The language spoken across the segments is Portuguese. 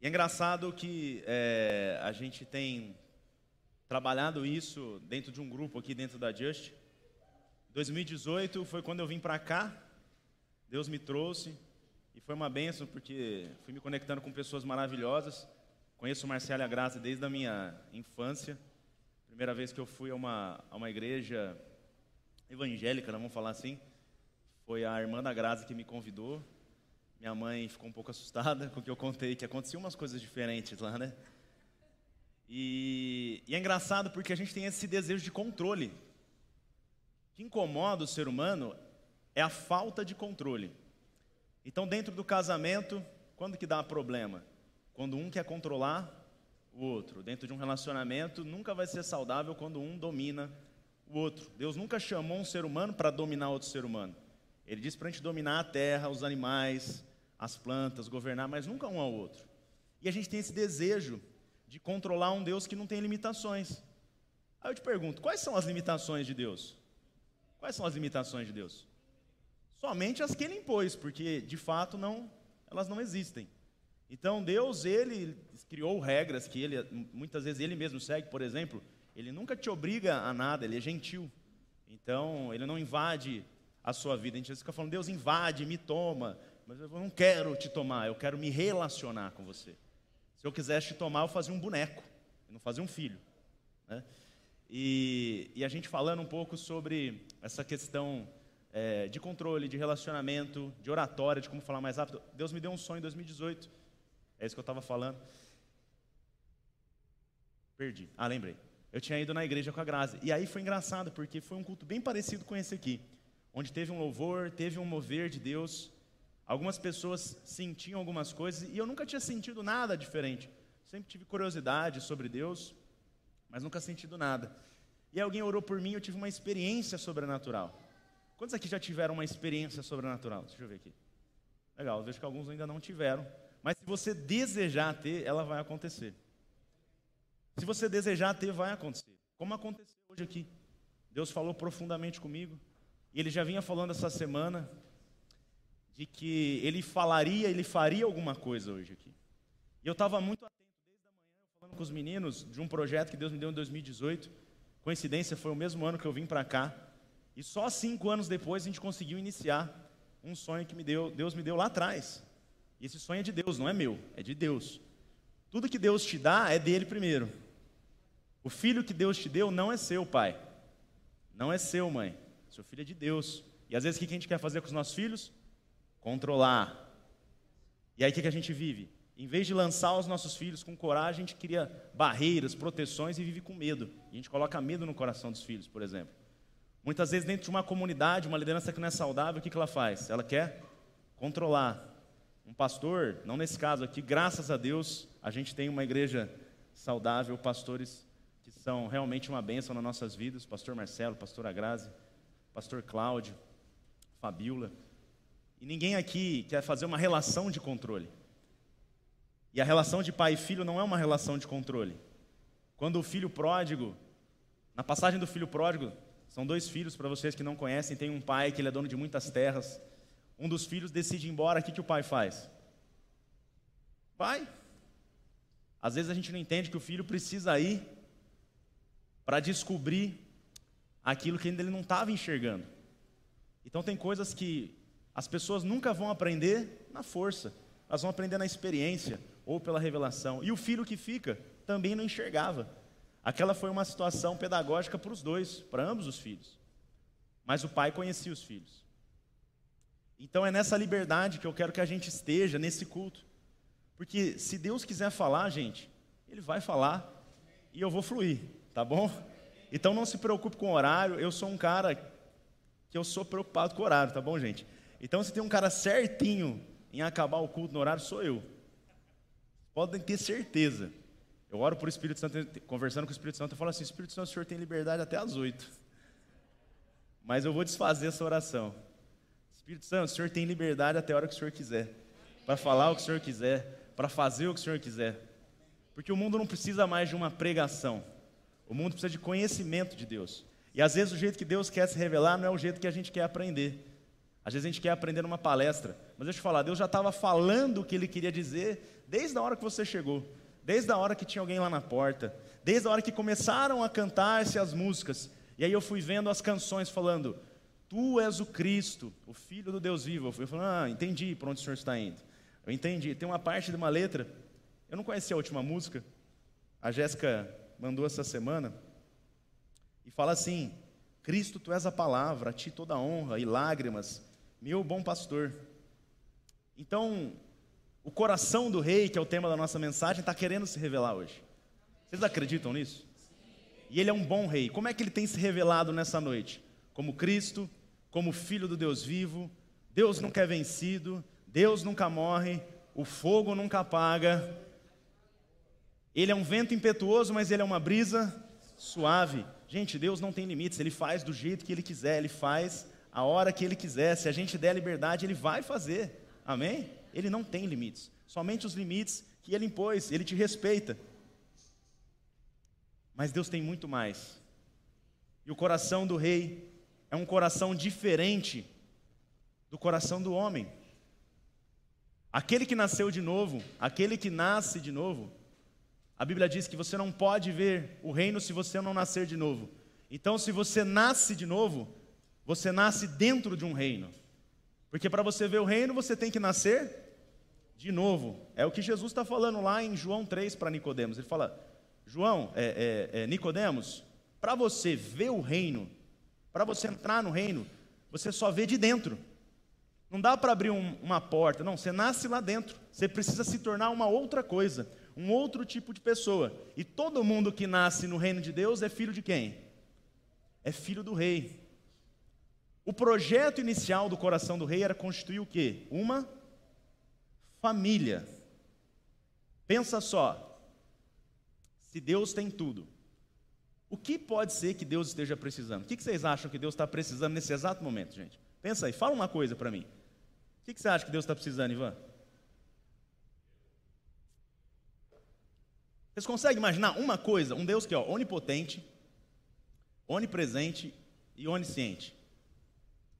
E é engraçado que é, a gente tem trabalhado isso dentro de um grupo aqui dentro da Just. 2018 foi quando eu vim para cá, Deus me trouxe e foi uma benção porque fui me conectando com pessoas maravilhosas. Conheço o Marcelo e a Graça desde a minha infância. Primeira vez que eu fui a uma, a uma igreja evangélica, né, vamos falar assim, foi a irmã da Graça que me convidou. Minha mãe ficou um pouco assustada com o que eu contei, que aconteciam umas coisas diferentes lá, né? E, e é engraçado porque a gente tem esse desejo de controle. O que incomoda o ser humano é a falta de controle. Então, dentro do casamento, quando que dá problema? Quando um quer controlar o outro. Dentro de um relacionamento, nunca vai ser saudável quando um domina o outro. Deus nunca chamou um ser humano para dominar outro ser humano. Ele disse para a gente dominar a terra, os animais, as plantas, governar, mas nunca um ao outro. E a gente tem esse desejo de controlar um Deus que não tem limitações. Aí eu te pergunto, quais são as limitações de Deus? Quais são as limitações de Deus? Somente as que ele impôs, porque de fato não, elas não existem. Então Deus, ele criou regras que ele muitas vezes ele mesmo segue, por exemplo, ele nunca te obriga a nada, ele é gentil. Então, ele não invade a sua vida. A gente fica falando, Deus invade, me toma. Mas eu não quero te tomar, eu quero me relacionar com você. Se eu quisesse te tomar, eu fazia um boneco, eu não fazia um filho. Né? E, e, a gente falando um pouco sobre essa questão é, de controle, de relacionamento, de oratória, de como falar mais rápido. Deus me deu um sonho em 2018. É isso que eu estava falando. Perdi. Ah, lembrei. Eu tinha ido na igreja com a Grazi. E aí foi engraçado, porque foi um culto bem parecido com esse aqui onde teve um louvor, teve um mover de Deus. Algumas pessoas sentiam algumas coisas e eu nunca tinha sentido nada diferente. Sempre tive curiosidade sobre Deus, mas nunca sentido nada. E alguém orou por mim e eu tive uma experiência sobrenatural. Quantos aqui já tiveram uma experiência sobrenatural? Deixa eu ver aqui. Legal, vejo que alguns ainda não tiveram. Mas se você desejar ter, ela vai acontecer. Se você desejar ter, vai acontecer. Como aconteceu hoje aqui. Deus falou profundamente comigo. E ele já vinha falando essa semana de que ele falaria, ele faria alguma coisa hoje aqui. E eu estava muito atento desde a manhã, falando com os meninos de um projeto que Deus me deu em 2018. Coincidência, foi o mesmo ano que eu vim para cá. E só cinco anos depois a gente conseguiu iniciar um sonho que me deu, Deus me deu lá atrás. E esse sonho é de Deus, não é meu, é de Deus. Tudo que Deus te dá é dele primeiro. O filho que Deus te deu não é seu, pai. Não é seu, mãe. Seu filho é de Deus. E às vezes o que a gente quer fazer com os nossos filhos? Controlar. E aí o que a gente vive? Em vez de lançar os nossos filhos com coragem, a gente cria barreiras, proteções e vive com medo. E a gente coloca medo no coração dos filhos, por exemplo. Muitas vezes, dentro de uma comunidade, uma liderança que não é saudável, o que ela faz? Ela quer controlar. Um pastor, não nesse caso aqui, graças a Deus, a gente tem uma igreja saudável, pastores que são realmente uma bênção nas nossas vidas, pastor Marcelo, pastora Grazi, pastor Cláudio, Fabiola. E ninguém aqui quer fazer uma relação de controle. E a relação de pai e filho não é uma relação de controle. Quando o filho pródigo, na passagem do filho pródigo, são dois filhos, para vocês que não conhecem, tem um pai que ele é dono de muitas terras. Um dos filhos decide ir embora, o que, que o pai faz? Pai. Às vezes a gente não entende que o filho precisa ir para descobrir aquilo que ainda ele não estava enxergando. Então tem coisas que as pessoas nunca vão aprender na força, elas vão aprender na experiência ou pela revelação. E o filho que fica também não enxergava. Aquela foi uma situação pedagógica para os dois, para ambos os filhos. Mas o pai conhecia os filhos. Então é nessa liberdade que eu quero que a gente esteja nesse culto. Porque se Deus quiser falar, gente, Ele vai falar e eu vou fluir, tá bom? Então não se preocupe com horário, eu sou um cara que eu sou preocupado com horário, tá bom, gente? Então se tem um cara certinho em acabar o culto no horário, sou eu. Podem ter certeza. Eu oro por Espírito Santo, conversando com o Espírito Santo, eu falo assim: Espírito Santo, o senhor tem liberdade até às oito. Mas eu vou desfazer essa oração. Espírito Santo, o senhor tem liberdade até a hora que o senhor quiser. Para falar o que o senhor quiser, para fazer o que o senhor quiser. Porque o mundo não precisa mais de uma pregação. O mundo precisa de conhecimento de Deus. E às vezes o jeito que Deus quer se revelar não é o jeito que a gente quer aprender. Às vezes a gente quer aprender numa palestra. Mas deixa eu te falar, Deus já estava falando o que Ele queria dizer desde a hora que você chegou, desde a hora que tinha alguém lá na porta, desde a hora que começaram a cantar-se as músicas. E aí eu fui vendo as canções falando: Tu és o Cristo, o Filho do Deus vivo. Eu fui falando: Ah, entendi para onde o senhor está indo. Eu entendi. Tem uma parte de uma letra, eu não conhecia a última música, a Jéssica mandou essa semana, e fala assim: Cristo, tu és a palavra, a ti toda honra e lágrimas, meu bom pastor. Então, o coração do rei, que é o tema da nossa mensagem, está querendo se revelar hoje. Vocês acreditam nisso? E ele é um bom rei. Como é que ele tem se revelado nessa noite? Como Cristo, como Filho do Deus vivo. Deus nunca é vencido, Deus nunca morre, o fogo nunca apaga. Ele é um vento impetuoso, mas ele é uma brisa suave. Gente, Deus não tem limites, ele faz do jeito que ele quiser, ele faz a hora que ele quiser. Se a gente der liberdade, ele vai fazer. Amém? Ele não tem limites, somente os limites que ele impôs, ele te respeita. Mas Deus tem muito mais. E o coração do rei é um coração diferente do coração do homem. Aquele que nasceu de novo, aquele que nasce de novo, a Bíblia diz que você não pode ver o reino se você não nascer de novo. Então, se você nasce de novo, você nasce dentro de um reino. Porque para você ver o reino, você tem que nascer de novo. É o que Jesus está falando lá em João 3 para Nicodemos. Ele fala: João, é, é, é, Nicodemos, para você ver o reino, para você entrar no reino, você só vê de dentro. Não dá para abrir um, uma porta, não, você nasce lá dentro. Você precisa se tornar uma outra coisa, um outro tipo de pessoa. E todo mundo que nasce no reino de Deus é filho de quem? É filho do rei. O projeto inicial do coração do rei era constituir o quê? Uma família. Pensa só. Se Deus tem tudo, o que pode ser que Deus esteja precisando? O que vocês acham que Deus está precisando nesse exato momento, gente? Pensa aí, fala uma coisa para mim. O que você acha que Deus está precisando, Ivan? Vocês conseguem imaginar uma coisa, um Deus que é onipotente, onipresente e onisciente.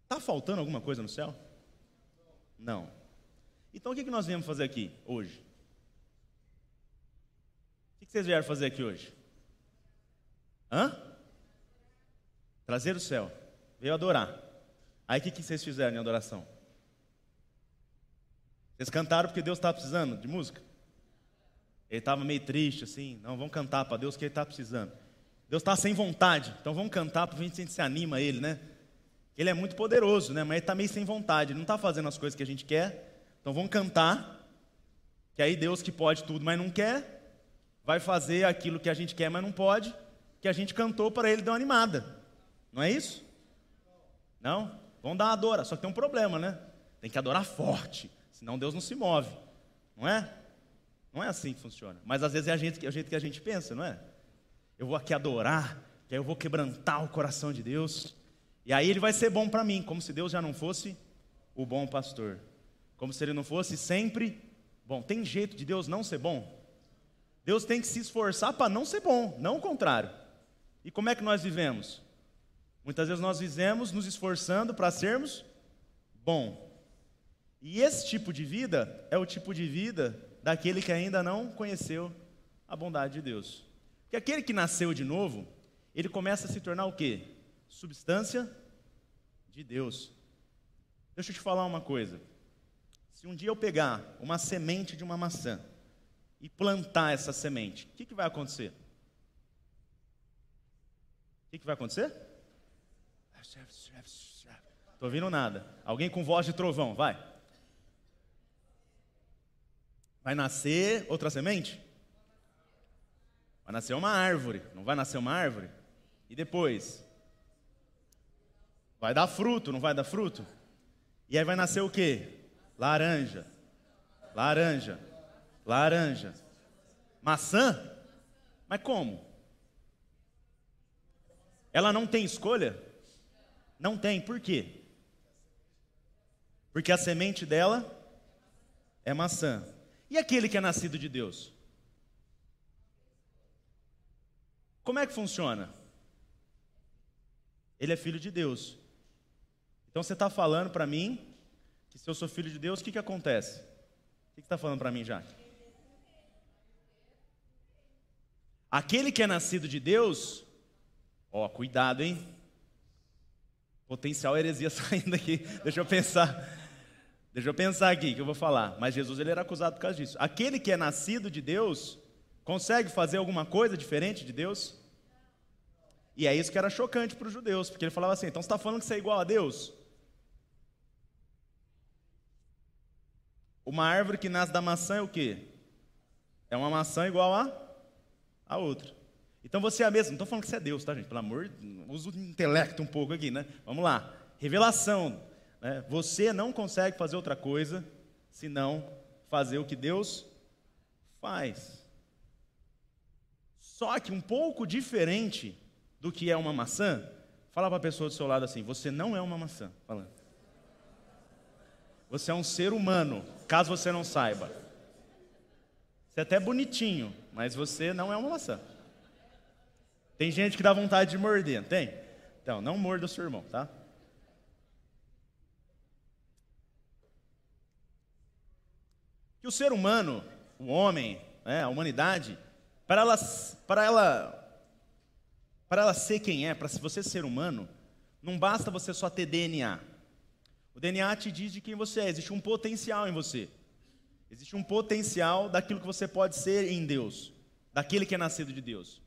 Está faltando alguma coisa no céu? Não. Então o que nós viemos fazer aqui hoje? O que vocês vieram fazer aqui hoje? Hã? Trazer o céu. Veio adorar. Aí o que vocês fizeram em adoração? Vocês cantaram porque Deus estava precisando de música? Ele estava meio triste, assim. Não, vamos cantar para Deus que ele está precisando. Deus está sem vontade, então vamos cantar para a gente se anima ele, né? Ele é muito poderoso, né? Mas ele está meio sem vontade, ele não está fazendo as coisas que a gente quer. Então vamos cantar, que aí Deus que pode tudo, mas não quer, vai fazer aquilo que a gente quer, mas não pode, que a gente cantou para ele dar uma animada. Não é isso? Não? Vamos dar uma adora, só que tem um problema, né? Tem que adorar forte. Senão Deus não se move. Não é? Não é assim que funciona. Mas às vezes é a gente, é o jeito que a gente pensa, não é? Eu vou aqui adorar, que aí eu vou quebrantar o coração de Deus. E aí ele vai ser bom para mim, como se Deus já não fosse o bom pastor. Como se ele não fosse sempre bom. Tem jeito de Deus não ser bom? Deus tem que se esforçar para não ser bom, não o contrário. E como é que nós vivemos? Muitas vezes nós vivemos nos esforçando para sermos bom. E esse tipo de vida é o tipo de vida daquele que ainda não conheceu a bondade de Deus. Porque aquele que nasceu de novo, ele começa a se tornar o quê? Substância de Deus. Deixa eu te falar uma coisa. Se um dia eu pegar uma semente de uma maçã e plantar essa semente, o que, que vai acontecer? O que, que vai acontecer? Estou ouvindo nada. Alguém com voz de trovão, vai. Vai nascer outra semente? Vai nascer uma árvore. Não vai nascer uma árvore? E depois? Vai dar fruto, não vai dar fruto? E aí vai nascer o quê? Laranja. Laranja. Laranja. Maçã? Mas como? Ela não tem escolha? Não tem. Por quê? Porque a semente dela é maçã. E aquele que é nascido de Deus? Como é que funciona? Ele é filho de Deus. Então você está falando para mim que se eu sou filho de Deus, o que, que acontece? O que, está falando para mim, Jaque? Aquele que é nascido de Deus, ó, cuidado, hein? Potencial heresia saindo aqui, deixa eu pensar. Deixa eu pensar aqui que eu vou falar. Mas Jesus ele era acusado por causa disso. Aquele que é nascido de Deus consegue fazer alguma coisa diferente de Deus? E é isso que era chocante para os judeus, porque ele falava assim: então você está falando que você é igual a Deus? Uma árvore que nasce da maçã é o quê? É uma maçã igual a, a outra. Então você é a mesma. Não estou falando que você é Deus, tá, gente? Pelo amor, usa o intelecto um pouco aqui, né? Vamos lá. Revelação. Né? Você não consegue fazer outra coisa senão fazer o que Deus faz. Só que um pouco diferente do que é uma maçã, fala para a pessoa do seu lado assim: você não é uma maçã. Falando. Você é um ser humano, caso você não saiba. Você é até bonitinho, mas você não é uma maçã. Tem gente que dá vontade de morder, tem? Então, não morda o seu irmão, tá? Que o ser humano, o homem, né, a humanidade, para ela, para ela, para ela ser quem é, para você ser humano, não basta você só ter DNA. O DNA te diz de quem você é, existe um potencial em você. Existe um potencial daquilo que você pode ser em Deus, daquele que é nascido de Deus.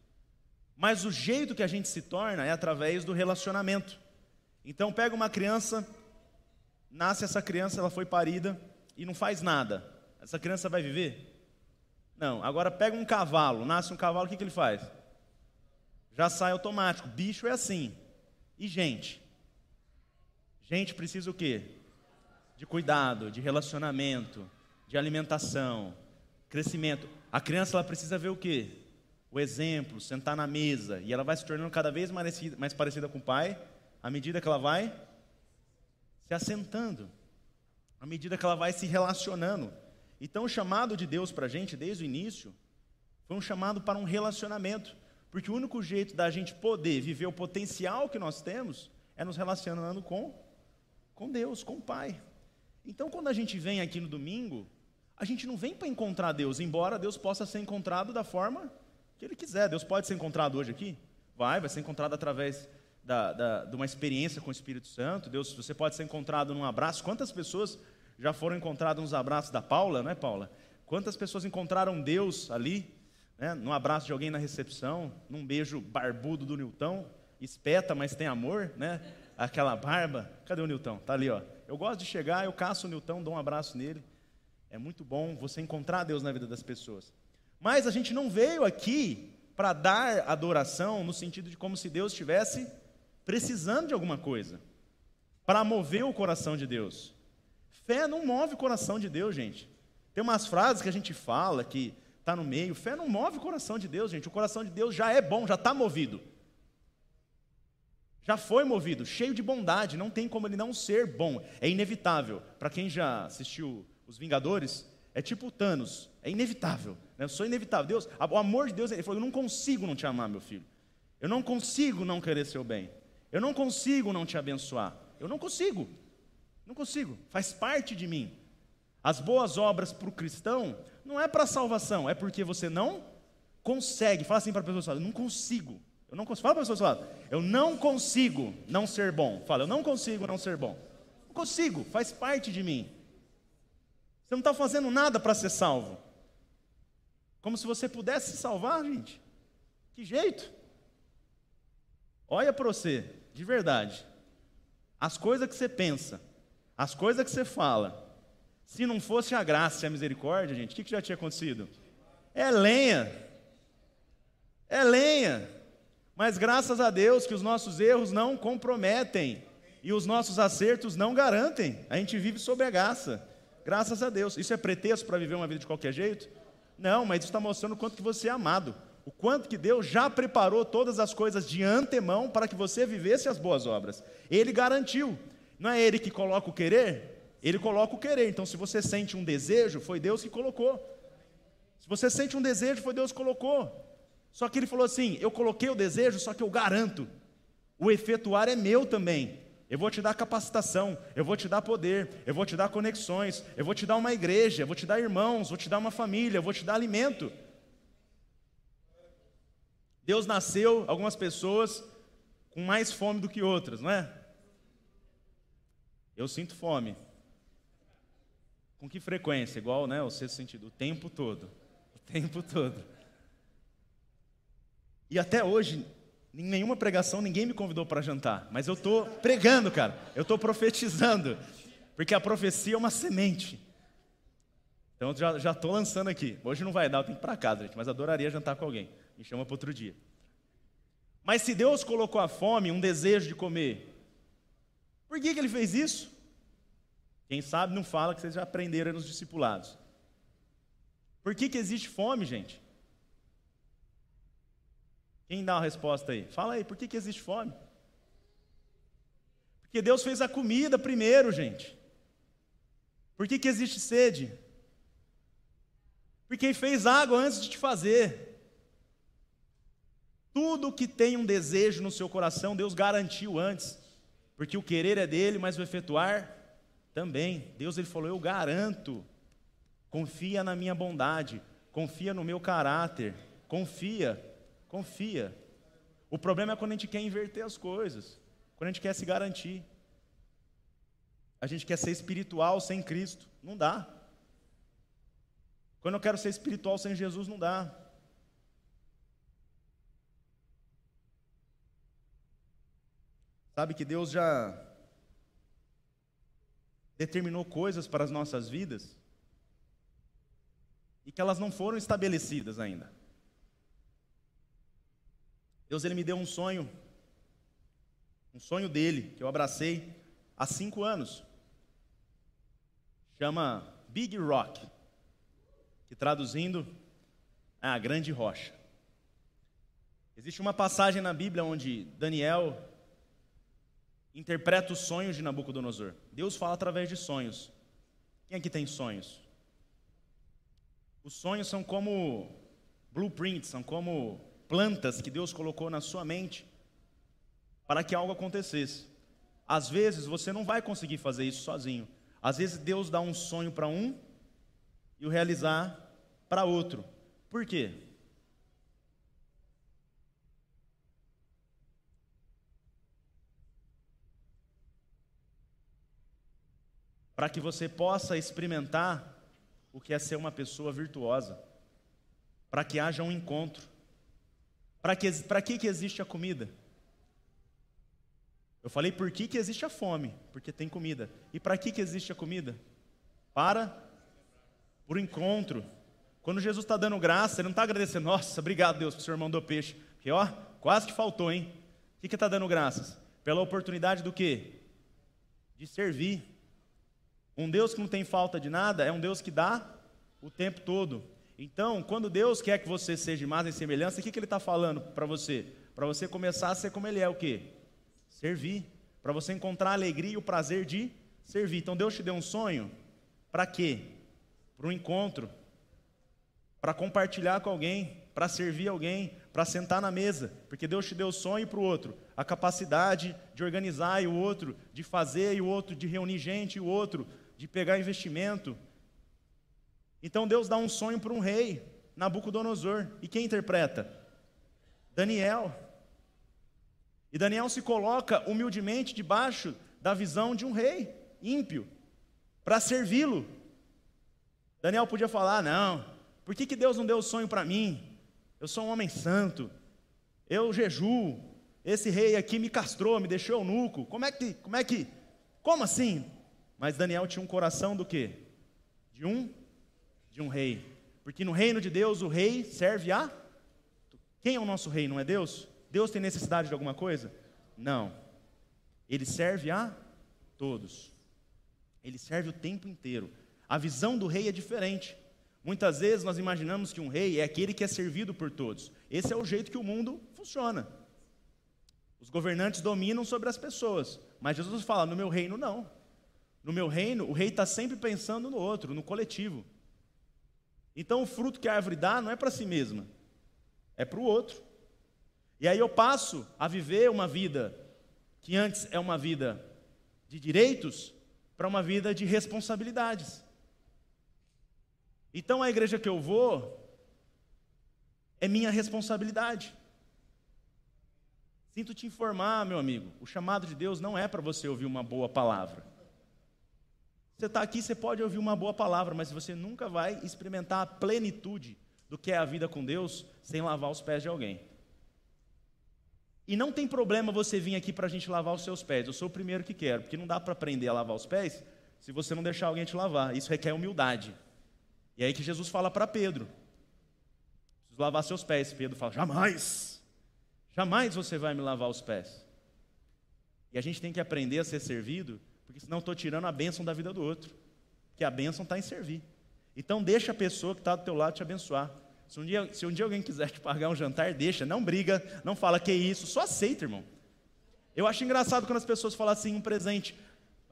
Mas o jeito que a gente se torna é através do relacionamento. Então pega uma criança, nasce essa criança, ela foi parida e não faz nada. Essa criança vai viver? Não. Agora pega um cavalo, nasce um cavalo, o que, que ele faz? Já sai automático. Bicho é assim. E gente? Gente precisa o quê? De cuidado, de relacionamento, de alimentação, crescimento. A criança ela precisa ver o quê? O exemplo, sentar na mesa. E ela vai se tornando cada vez mais, mais parecida com o pai, à medida que ela vai se assentando, à medida que ela vai se relacionando. Então, o chamado de Deus para a gente, desde o início, foi um chamado para um relacionamento. Porque o único jeito da gente poder viver o potencial que nós temos é nos relacionando com com Deus, com o Pai. Então, quando a gente vem aqui no domingo, a gente não vem para encontrar Deus, embora Deus possa ser encontrado da forma que Ele quiser. Deus pode ser encontrado hoje aqui? Vai, vai ser encontrado através da, da, de uma experiência com o Espírito Santo. Deus, você pode ser encontrado num abraço. Quantas pessoas já foram encontradas nos abraços da Paula, né, Paula? Quantas pessoas encontraram Deus ali, né, num abraço de alguém na recepção, num beijo barbudo do Nilton, espeta, mas tem amor, né? aquela barba. Cadê o Nilton? Tá ali, ó. Eu gosto de chegar, eu caço o Nilton, dou um abraço nele. É muito bom você encontrar Deus na vida das pessoas. Mas a gente não veio aqui para dar adoração no sentido de como se Deus estivesse precisando de alguma coisa, para mover o coração de Deus. Fé não move o coração de Deus, gente. Tem umas frases que a gente fala que está no meio. Fé não move o coração de Deus, gente. O coração de Deus já é bom, já está movido já foi movido, cheio de bondade, não tem como ele não ser bom, é inevitável. Para quem já assistiu Os Vingadores, é tipo Thanos, é inevitável, né? eu sou inevitável. Deus, o amor de Deus, ele falou: eu não consigo não te amar, meu filho, eu não consigo não querer seu bem, eu não consigo não te abençoar, eu não consigo, não consigo, faz parte de mim. As boas obras para o cristão não é para salvação, é porque você não consegue. Fala assim para a pessoa: eu não consigo. Eu não consigo. Fala para a pessoa lado. Eu não consigo não ser bom. Fala, eu não consigo não ser bom. Não consigo, faz parte de mim. Você não está fazendo nada para ser salvo. Como se você pudesse se salvar, gente. Que jeito? Olha para você, de verdade. As coisas que você pensa, as coisas que você fala, se não fosse a graça e a misericórdia, gente, o que, que já tinha acontecido? É lenha. É lenha. Mas graças a Deus que os nossos erros não comprometem e os nossos acertos não garantem. A gente vive sob a graça. Graças a Deus. Isso é pretexto para viver uma vida de qualquer jeito? Não, mas isso está mostrando o quanto que você é amado. O quanto que Deus já preparou todas as coisas de antemão para que você vivesse as boas obras. Ele garantiu. Não é Ele que coloca o querer? Ele coloca o querer. Então, se você sente um desejo, foi Deus que colocou. Se você sente um desejo, foi Deus que colocou. Só que ele falou assim: eu coloquei o desejo, só que eu garanto, o efetuar é meu também. Eu vou te dar capacitação, eu vou te dar poder, eu vou te dar conexões, eu vou te dar uma igreja, eu vou te dar irmãos, vou te dar uma família, eu vou te dar alimento. Deus nasceu algumas pessoas com mais fome do que outras, não é? Eu sinto fome. Com que frequência? Igual, né? O sexto sentido, o tempo todo. O tempo todo. E até hoje, em nenhuma pregação, ninguém me convidou para jantar. Mas eu estou pregando, cara. Eu estou profetizando. Porque a profecia é uma semente. Então já estou lançando aqui. Hoje não vai dar, eu tenho que ir para casa, gente. Mas adoraria jantar com alguém. Me chama para outro dia. Mas se Deus colocou a fome, um desejo de comer, por que, que ele fez isso? Quem sabe não fala que vocês já aprenderam nos discipulados. Por que, que existe fome, gente? Quem dá uma resposta aí? Fala aí, por que, que existe fome? Porque Deus fez a comida primeiro, gente. Por que, que existe sede? Porque fez água antes de te fazer. Tudo que tem um desejo no seu coração, Deus garantiu antes. Porque o querer é dele, mas o efetuar também. Deus ele falou: Eu garanto. Confia na minha bondade, confia no meu caráter, confia. Confia. O problema é quando a gente quer inverter as coisas, quando a gente quer se garantir. A gente quer ser espiritual sem Cristo. Não dá. Quando eu quero ser espiritual sem Jesus, não dá. Sabe que Deus já determinou coisas para as nossas vidas e que elas não foram estabelecidas ainda. Deus ele me deu um sonho, um sonho dele, que eu abracei há cinco anos. Chama Big Rock, que traduzindo é a grande rocha. Existe uma passagem na Bíblia onde Daniel interpreta os sonhos de Nabucodonosor. Deus fala através de sonhos. Quem aqui tem sonhos? Os sonhos são como blueprints, são como plantas que Deus colocou na sua mente para que algo acontecesse. Às vezes você não vai conseguir fazer isso sozinho. Às vezes Deus dá um sonho para um e o realizar para outro. Por quê? Para que você possa experimentar o que é ser uma pessoa virtuosa, para que haja um encontro. Para que, que, que existe a comida? Eu falei por que, que existe a fome? Porque tem comida. E para que, que existe a comida? Para por encontro. Quando Jesus está dando graça, ele não está agradecendo, nossa, obrigado Deus que o Senhor mandou peixe. Porque ó, quase que faltou, hein? O que está dando graças? Pela oportunidade do quê? De servir. Um Deus que não tem falta de nada é um Deus que dá o tempo todo. Então, quando Deus quer que você seja imagem e semelhança, o que, que Ele está falando para você? Para você começar a ser como Ele é, o quê? Servir. Para você encontrar a alegria e o prazer de servir. Então, Deus te deu um sonho, para quê? Para um encontro, para compartilhar com alguém, para servir alguém, para sentar na mesa, porque Deus te deu o sonho para o outro, a capacidade de organizar e o outro, de fazer e o outro, de reunir gente e o outro, de pegar investimento, então Deus dá um sonho para um rei, Nabucodonosor. E quem interpreta? Daniel. E Daniel se coloca humildemente debaixo da visão de um rei ímpio, para servi-lo. Daniel podia falar: não, por que, que Deus não deu o sonho para mim? Eu sou um homem santo, eu jejuo, esse rei aqui me castrou, me deixou eunuco. Como é que, como é que, como assim? Mas Daniel tinha um coração do quê? De um de um rei. Porque no reino de Deus, o rei serve a. Quem é o nosso rei? Não é Deus? Deus tem necessidade de alguma coisa? Não. Ele serve a todos. Ele serve o tempo inteiro. A visão do rei é diferente. Muitas vezes nós imaginamos que um rei é aquele que é servido por todos. Esse é o jeito que o mundo funciona. Os governantes dominam sobre as pessoas. Mas Jesus fala: no meu reino, não. No meu reino, o rei está sempre pensando no outro, no coletivo. Então o fruto que a árvore dá não é para si mesma, é para o outro. E aí eu passo a viver uma vida que antes é uma vida de direitos para uma vida de responsabilidades. Então a igreja que eu vou é minha responsabilidade. Sinto te informar, meu amigo, o chamado de Deus não é para você ouvir uma boa palavra. Você está aqui, você pode ouvir uma boa palavra, mas você nunca vai experimentar a plenitude do que é a vida com Deus sem lavar os pés de alguém. E não tem problema você vir aqui para a gente lavar os seus pés. Eu sou o primeiro que quero, porque não dá para aprender a lavar os pés se você não deixar alguém te lavar. Isso requer humildade. E é aí que Jesus fala para Pedro: preciso lavar seus pés. Pedro fala: jamais, jamais você vai me lavar os pés. E a gente tem que aprender a ser servido, porque senão estou tirando a bênção da vida do outro. Porque a bênção está em servir. Então deixa a pessoa que está do teu lado te abençoar. Se um, dia, se um dia alguém quiser te pagar um jantar, deixa, não briga, não fala que é isso, só aceita, irmão. Eu acho engraçado quando as pessoas falam assim, um presente.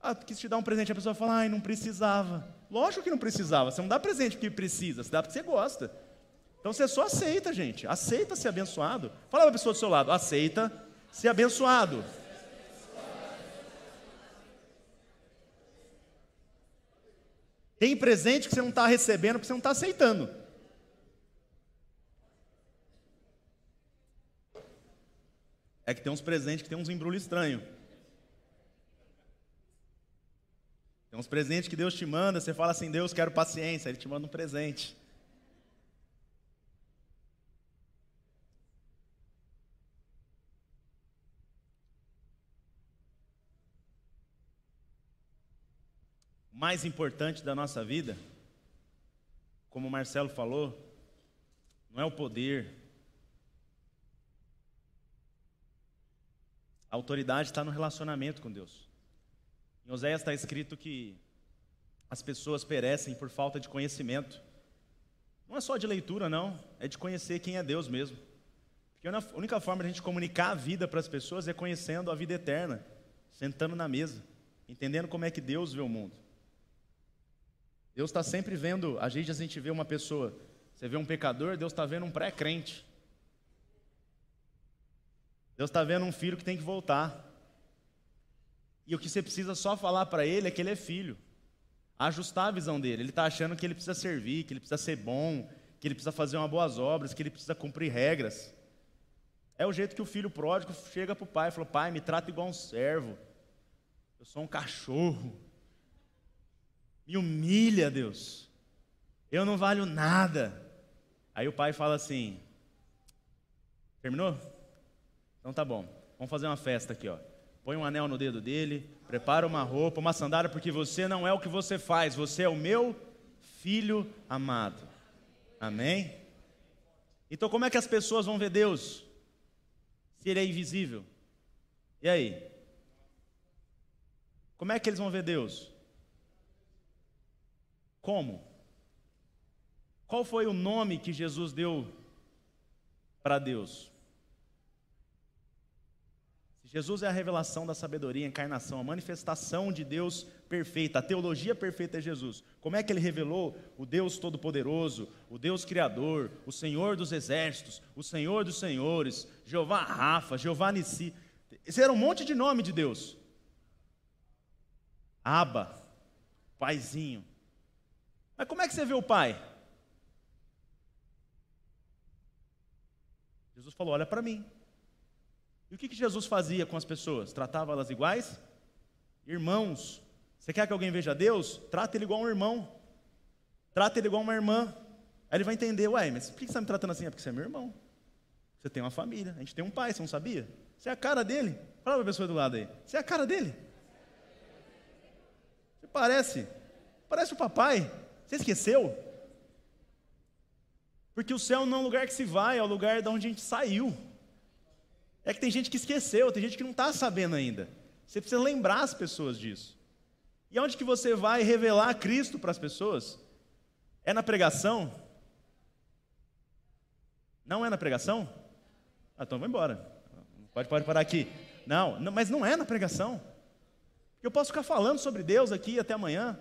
Ah, quis te dar um presente, a pessoa fala, ai, não precisava. Lógico que não precisava, você não dá presente porque precisa, você dá porque você gosta. Então você só aceita, gente. Aceita ser abençoado. Fala para a pessoa do seu lado, aceita ser abençoado. Tem presente que você não está recebendo porque você não está aceitando. É que tem uns presentes que tem uns embrulhos estranhos. Tem uns presentes que Deus te manda, você fala assim, Deus, quero paciência, Ele te manda um presente. Mais importante da nossa vida, como o Marcelo falou, não é o poder. A autoridade está no relacionamento com Deus. Em Oséias está escrito que as pessoas perecem por falta de conhecimento. Não é só de leitura, não, é de conhecer quem é Deus mesmo. Porque a única forma de a gente comunicar a vida para as pessoas é conhecendo a vida eterna, sentando na mesa, entendendo como é que Deus vê o mundo. Deus está sempre vendo, a gente, a gente vê uma pessoa, você vê um pecador, Deus está vendo um pré-crente. Deus está vendo um filho que tem que voltar. E o que você precisa só falar para ele é que ele é filho. Ajustar a visão dele. Ele está achando que ele precisa servir, que ele precisa ser bom, que ele precisa fazer uma boas obras, que ele precisa cumprir regras. É o jeito que o filho pródigo chega para o pai e fala: Pai, me trata igual um servo. Eu sou um cachorro. Me humilha, Deus. Eu não valho nada. Aí o pai fala assim: Terminou? Então tá bom. Vamos fazer uma festa aqui, ó. Põe um anel no dedo dele, prepara uma roupa, uma sandália, porque você não é o que você faz, você é o meu filho amado. Amém? Então, como é que as pessoas vão ver Deus? Se Ele é invisível. E aí? Como é que eles vão ver Deus? Como? Qual foi o nome que Jesus deu para Deus? Jesus é a revelação da sabedoria, a encarnação, a manifestação de Deus perfeita, a teologia perfeita é Jesus. Como é que ele revelou o Deus Todo-Poderoso, o Deus Criador, o Senhor dos Exércitos, o Senhor dos Senhores, Jeová Rafa, Jeová Nissi? Esse era um monte de nome de Deus. Aba, Paizinho. Mas como é que você vê o pai? Jesus falou: Olha para mim. E o que, que Jesus fazia com as pessoas? Tratava elas iguais? Irmãos. Você quer que alguém veja Deus? Trata ele igual um irmão. Trata ele igual uma irmã. Aí ele vai entender: Ué, mas por que você está me tratando assim? É porque você é meu irmão. Você tem uma família. A gente tem um pai, você não sabia? Você é a cara dele. Fala para a pessoa do lado aí. Você é a cara dele. Você parece. Parece o papai. Você esqueceu? Porque o céu não é um lugar que se vai, é o lugar de onde a gente saiu. É que tem gente que esqueceu, tem gente que não está sabendo ainda. Você precisa lembrar as pessoas disso. E onde que você vai revelar Cristo para as pessoas? É na pregação? Não é na pregação? Ah, então vou embora. Pode, pode parar aqui. Não, não, mas não é na pregação. Eu posso ficar falando sobre Deus aqui até amanhã.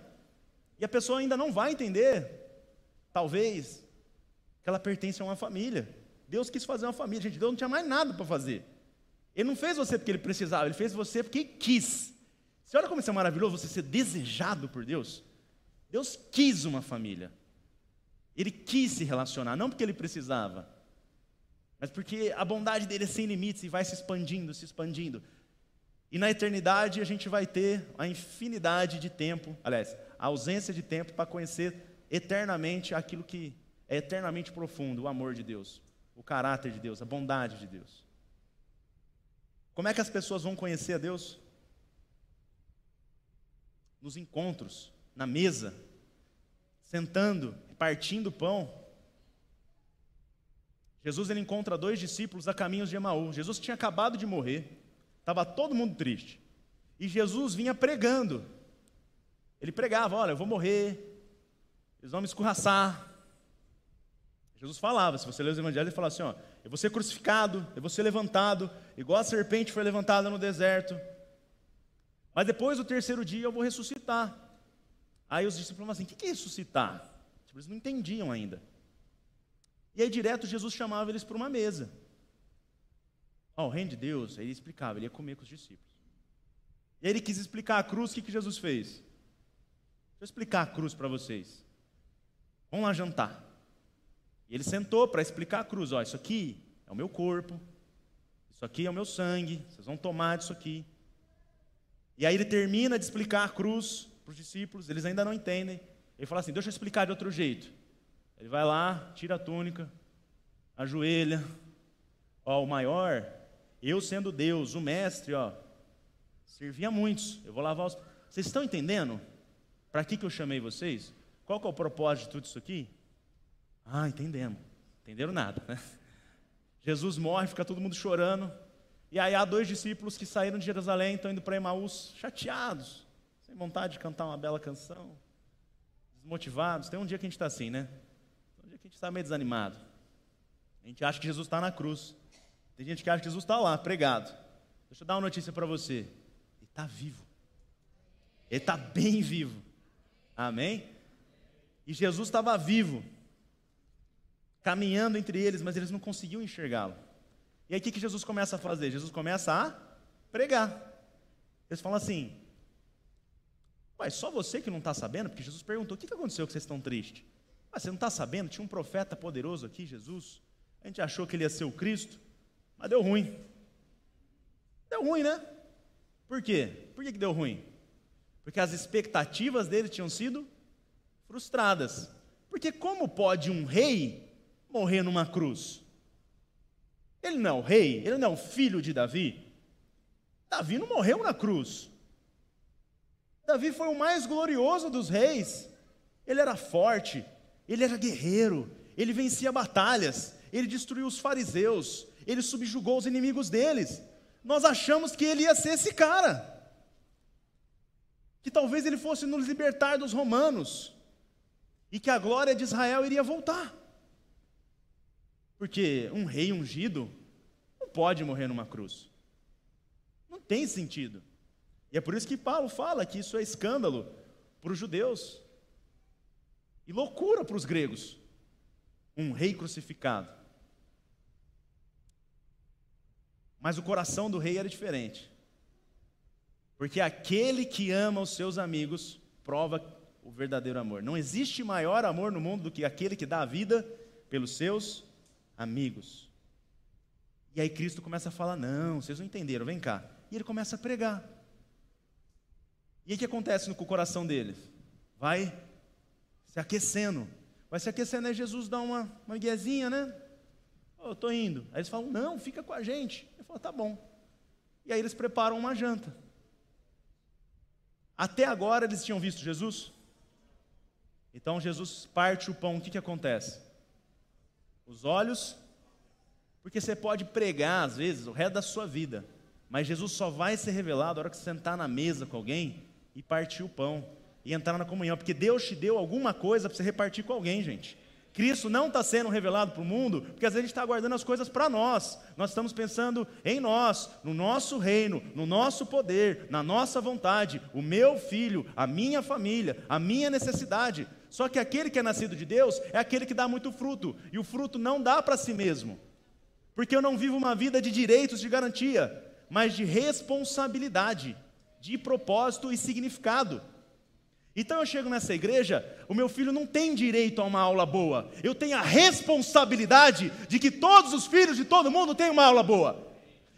E a pessoa ainda não vai entender, talvez, que ela pertence a uma família. Deus quis fazer uma família, gente, Deus não tinha mais nada para fazer. Ele não fez você porque ele precisava, ele fez você porque quis. Você olha como isso é maravilhoso, você ser desejado por Deus. Deus quis uma família. Ele quis se relacionar, não porque ele precisava. mas porque a bondade dele é sem limites e vai se expandindo, se expandindo. E na eternidade a gente vai ter a infinidade de tempo, aliás, a ausência de tempo para conhecer eternamente aquilo que é eternamente profundo, o amor de Deus, o caráter de Deus, a bondade de Deus. Como é que as pessoas vão conhecer a Deus? Nos encontros, na mesa, sentando, partindo pão. Jesus ele encontra dois discípulos a caminhos de Emaú. Jesus tinha acabado de morrer. Estava todo mundo triste. E Jesus vinha pregando. Ele pregava: Olha, eu vou morrer, eles vão me escorraçar. Jesus falava, se você ler os evangelhos, ele fala assim: ó, Eu vou ser crucificado, eu vou ser levantado, igual a serpente foi levantada no deserto. Mas depois do terceiro dia eu vou ressuscitar. Aí os discípulos falavam assim: O que é ressuscitar? Tipo, eles não entendiam ainda. E aí, direto, Jesus chamava eles para uma mesa. Ó, o reino de Deus, aí ele explicava, ele ia comer com os discípulos. E aí ele quis explicar a cruz, o que, que Jesus fez? Deixa eu explicar a cruz para vocês. Vamos lá jantar. E ele sentou para explicar a cruz. Ó, isso aqui é o meu corpo, isso aqui é o meu sangue, vocês vão tomar disso aqui. E aí ele termina de explicar a cruz para os discípulos, eles ainda não entendem. Ele fala assim: deixa eu explicar de outro jeito. Ele vai lá, tira a túnica, ajoelha. Ó, o maior eu sendo Deus, o mestre, ó, servia muitos. Eu vou lavar os. Vocês estão entendendo? Para que, que eu chamei vocês? Qual que é o propósito de tudo isso aqui? Ah, entendemos. Entenderam nada, né? Jesus morre, fica todo mundo chorando. E aí há dois discípulos que saíram de Jerusalém, estão indo para Emaús, chateados, sem vontade de cantar uma bela canção, desmotivados. Tem um dia que a gente está assim, né? Tem um dia que a gente está meio desanimado. A gente acha que Jesus está na cruz. Tem gente que acha que Jesus está lá, pregado. Deixa eu dar uma notícia para você. Ele está vivo. Ele está bem vivo. Amém? E Jesus estava vivo, caminhando entre eles, mas eles não conseguiam enxergá-lo. E aí o que, Jesus começa a fazer? Jesus começa a pregar. Eles falam assim: Ué, só você que não está sabendo? Porque Jesus perguntou: O que, que aconteceu que vocês estão tristes? Mas você não está sabendo? Tinha um profeta poderoso aqui, Jesus. A gente achou que ele ia ser o Cristo. Mas deu ruim. Deu ruim, né? Por quê? Por que, que deu ruim? Porque as expectativas dele tinham sido frustradas. Porque como pode um rei morrer numa cruz? Ele não é o rei, ele não é o filho de Davi. Davi não morreu na cruz. Davi foi o mais glorioso dos reis. Ele era forte, ele era guerreiro, ele vencia batalhas, ele destruiu os fariseus, ele subjugou os inimigos deles. Nós achamos que ele ia ser esse cara. Que talvez ele fosse nos libertar dos romanos. E que a glória de Israel iria voltar. Porque um rei ungido não pode morrer numa cruz. Não tem sentido. E é por isso que Paulo fala que isso é escândalo para os judeus e loucura para os gregos. Um rei crucificado. Mas o coração do rei era diferente. Porque aquele que ama os seus amigos prova o verdadeiro amor. Não existe maior amor no mundo do que aquele que dá a vida pelos seus amigos. E aí Cristo começa a falar: Não, vocês não entenderam, vem cá. E ele começa a pregar. E o que acontece no coração deles? Vai se aquecendo. Vai se aquecendo, aí Jesus dá uma, uma guiazinha, né? Oh, eu estou indo. Aí eles falam: Não, fica com a gente falou, tá bom. E aí eles preparam uma janta. Até agora eles tinham visto Jesus? Então Jesus parte o pão, o que, que acontece? Os olhos, porque você pode pregar, às vezes, o resto da sua vida, mas Jesus só vai ser revelado na hora que você sentar na mesa com alguém e partir o pão e entrar na comunhão, porque Deus te deu alguma coisa para você repartir com alguém, gente. Cristo não está sendo revelado para o mundo, porque às vezes a gente está guardando as coisas para nós. Nós estamos pensando em nós, no nosso reino, no nosso poder, na nossa vontade, o meu filho, a minha família, a minha necessidade. Só que aquele que é nascido de Deus é aquele que dá muito fruto, e o fruto não dá para si mesmo, porque eu não vivo uma vida de direitos de garantia, mas de responsabilidade, de propósito e significado. Então eu chego nessa igreja, o meu filho não tem direito a uma aula boa. Eu tenho a responsabilidade de que todos os filhos de todo mundo tenham uma aula boa.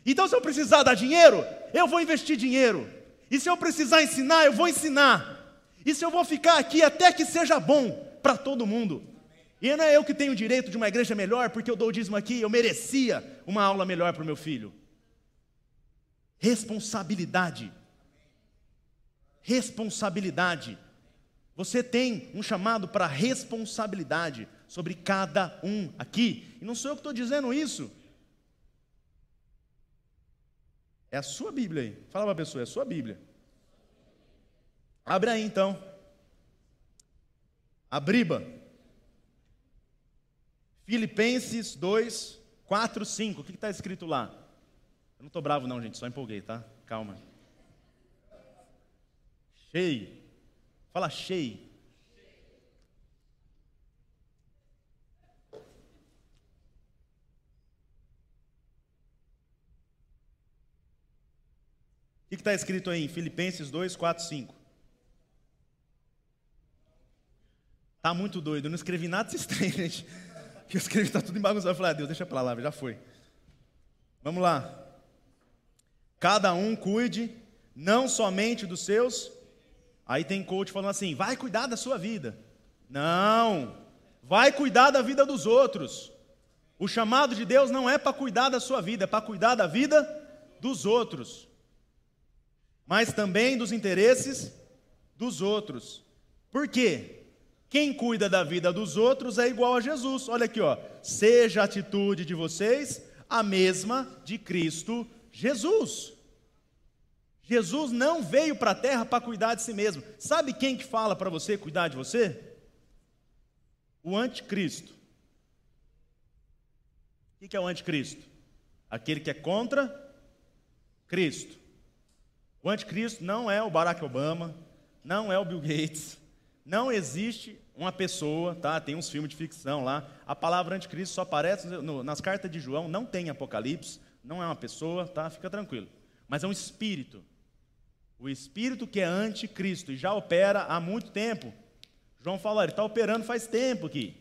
Então, se eu precisar dar dinheiro, eu vou investir dinheiro. E se eu precisar ensinar, eu vou ensinar. E se eu vou ficar aqui até que seja bom para todo mundo. E não é eu que tenho o direito de uma igreja melhor, porque eu dou o dízimo aqui, eu merecia uma aula melhor para o meu filho. Responsabilidade. Responsabilidade. Você tem um chamado para responsabilidade sobre cada um aqui. E não sou eu que estou dizendo isso. É a sua Bíblia aí. Fala para a pessoa, é a sua Bíblia. Abre aí então. Abriba. Filipenses 2, 4, 5. O que está escrito lá? Eu não estou bravo, não, gente, só empolguei, tá? Calma. Cheio. Fala cheio. O que está escrito aí em Filipenses 2, 4, 5? Tá muito doido, eu não escrevi nada desse trem, gente. Que eu escrevi, está tudo em bagunça. Eu falei, ah, Deus, deixa para lá, já foi. Vamos lá. Cada um cuide não somente dos seus. Aí tem coach falando assim: vai cuidar da sua vida. Não, vai cuidar da vida dos outros. O chamado de Deus não é para cuidar da sua vida, é para cuidar da vida dos outros mas também dos interesses dos outros. Por quê? Quem cuida da vida dos outros é igual a Jesus. Olha aqui, ó. Seja a atitude de vocês a mesma de Cristo Jesus. Jesus não veio para a terra para cuidar de si mesmo. Sabe quem que fala para você cuidar de você? O anticristo. O que é o anticristo? Aquele que é contra Cristo. O anticristo não é o Barack Obama, não é o Bill Gates, não existe uma pessoa, tá? Tem uns filmes de ficção lá. A palavra anticristo só aparece no, nas cartas de João, não tem Apocalipse, não é uma pessoa, tá? Fica tranquilo. Mas é um espírito. O espírito que é anticristo e já opera há muito tempo. João fala, ele está operando faz tempo aqui.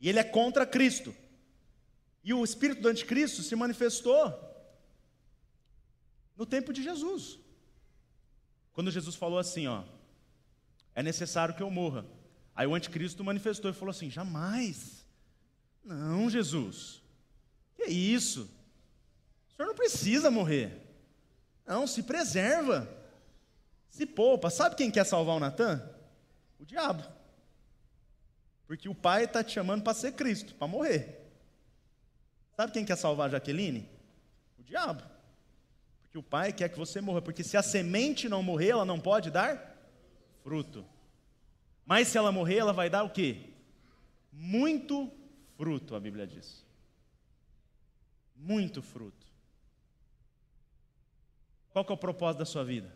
E ele é contra Cristo. E o espírito do anticristo se manifestou no tempo de Jesus. Quando Jesus falou assim, ó, é necessário que eu morra. Aí o anticristo manifestou e falou assim: jamais. Não, Jesus. Que é isso? O senhor não precisa morrer. Não, se preserva. Se poupa. Sabe quem quer salvar o Natan? O diabo. Porque o pai está te chamando para ser Cristo, para morrer. Sabe quem quer salvar a Jaqueline? O diabo que o pai quer que você morra, porque se a semente não morrer, ela não pode dar fruto. Mas se ela morrer, ela vai dar o quê? Muito fruto, a Bíblia diz. Muito fruto. Qual que é o propósito da sua vida?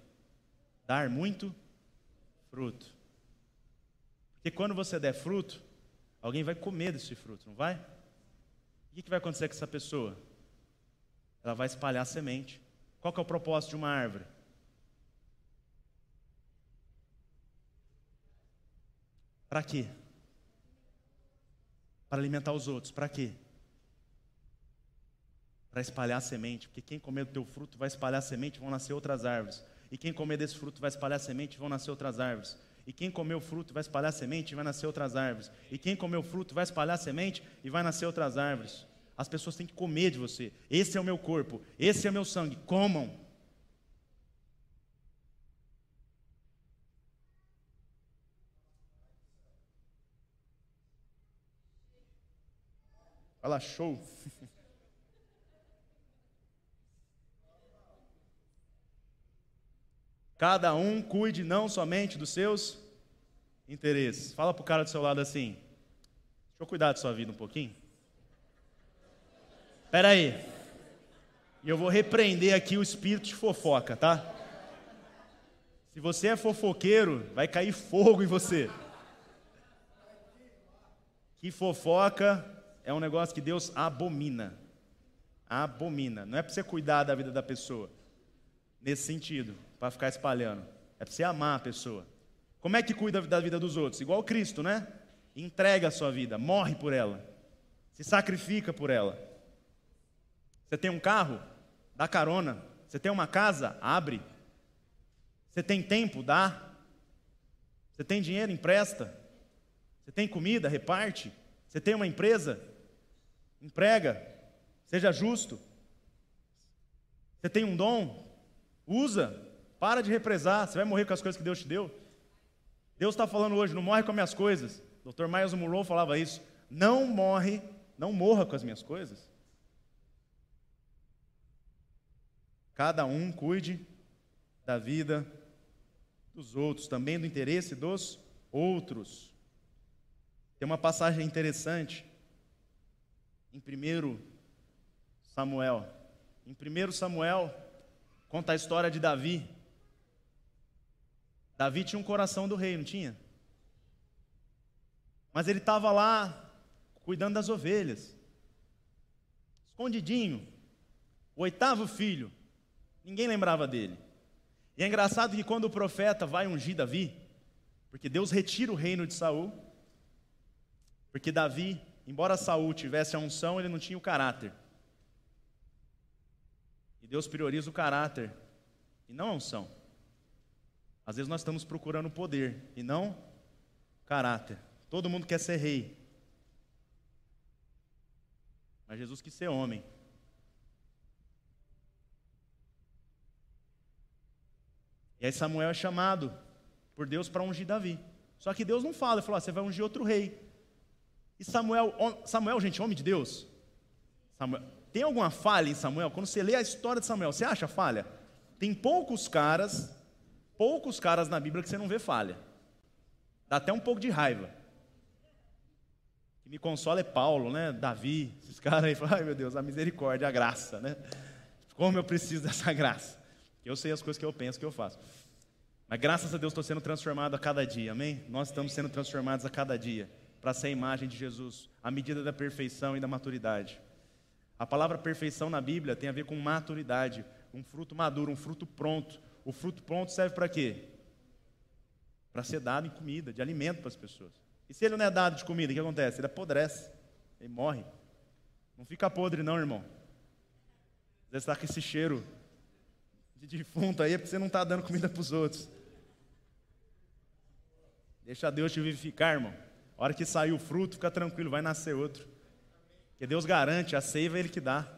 Dar muito fruto. Porque quando você der fruto, alguém vai comer desse fruto, não vai? O que vai acontecer com essa pessoa? Ela vai espalhar semente. Qual que é o propósito de uma árvore? Para quê? Para alimentar os outros. Para quê? Para espalhar a semente. Porque quem comer do teu fruto vai espalhar a semente e vão nascer outras árvores. E quem comer desse fruto vai espalhar a semente vão nascer outras árvores. E quem comer o fruto vai espalhar a semente e vai nascer outras árvores. E quem comer o fruto vai espalhar a semente e vai nascer outras árvores. As pessoas têm que comer de você. Esse é o meu corpo, esse é o meu sangue. Comam. Fala show. Cada um cuide não somente dos seus interesses. Fala para o cara do seu lado assim: deixa eu cuidar da sua vida um pouquinho. Espera aí. E eu vou repreender aqui o espírito de fofoca, tá? Se você é fofoqueiro, vai cair fogo em você. Que fofoca é um negócio que Deus abomina. Abomina. Não é para você cuidar da vida da pessoa. Nesse sentido, para ficar espalhando. É para você amar a pessoa. Como é que cuida da vida dos outros? Igual Cristo, né? Entrega a sua vida, morre por ela, se sacrifica por ela. Você tem um carro? Dá carona. Você tem uma casa? Abre. Você tem tempo? Dá. Você tem dinheiro? Empresta. Você tem comida? Reparte. Você tem uma empresa? Emprega. Seja justo. Você tem um dom? Usa. Para de represar. Você vai morrer com as coisas que Deus te deu. Deus está falando hoje, não morre com as minhas coisas. Dr. Miles Monroe falava isso. Não morre, não morra com as minhas coisas. Cada um cuide da vida dos outros, também do interesse dos outros. Tem uma passagem interessante em 1 Samuel. Em 1 Samuel, conta a história de Davi. Davi tinha um coração do rei, não tinha? Mas ele estava lá cuidando das ovelhas, escondidinho. O oitavo filho, ninguém lembrava dele. E é engraçado que quando o profeta vai ungir Davi, porque Deus retira o reino de Saul, porque Davi, embora Saul tivesse a unção, ele não tinha o caráter. E Deus prioriza o caráter e não a unção. Às vezes nós estamos procurando poder e não caráter. Todo mundo quer ser rei. Mas Jesus quis ser homem. E aí Samuel é chamado por Deus para ungir Davi. Só que Deus não fala, ele falou: ah, você vai ungir outro rei. E Samuel, Samuel, gente, homem de Deus. Samuel, tem alguma falha em Samuel? Quando você lê a história de Samuel, você acha falha? Tem poucos caras poucos caras na Bíblia que você não vê falha. Dá até um pouco de raiva. O que me consola é Paulo, né? Davi, esses caras aí falam, ai meu Deus, a misericórdia, a graça, né? Como eu preciso dessa graça. Eu sei as coisas que eu penso, que eu faço. Mas graças a Deus estou sendo transformado a cada dia, amém? Nós estamos sendo transformados a cada dia para ser a imagem de Jesus, à medida da perfeição e da maturidade. A palavra perfeição na Bíblia tem a ver com maturidade, um fruto maduro, um fruto pronto, o fruto pronto serve para quê? Para ser dado em comida, de alimento para as pessoas. E se ele não é dado de comida, o que acontece? Ele apodrece, ele morre. Não fica podre, não, irmão. Vezes está com esse cheiro de defunto aí, é porque você não está dando comida para os outros. Deixa Deus te vivificar, irmão. A hora que sair o fruto, fica tranquilo, vai nascer outro. Porque Deus garante, a seiva é Ele que dá.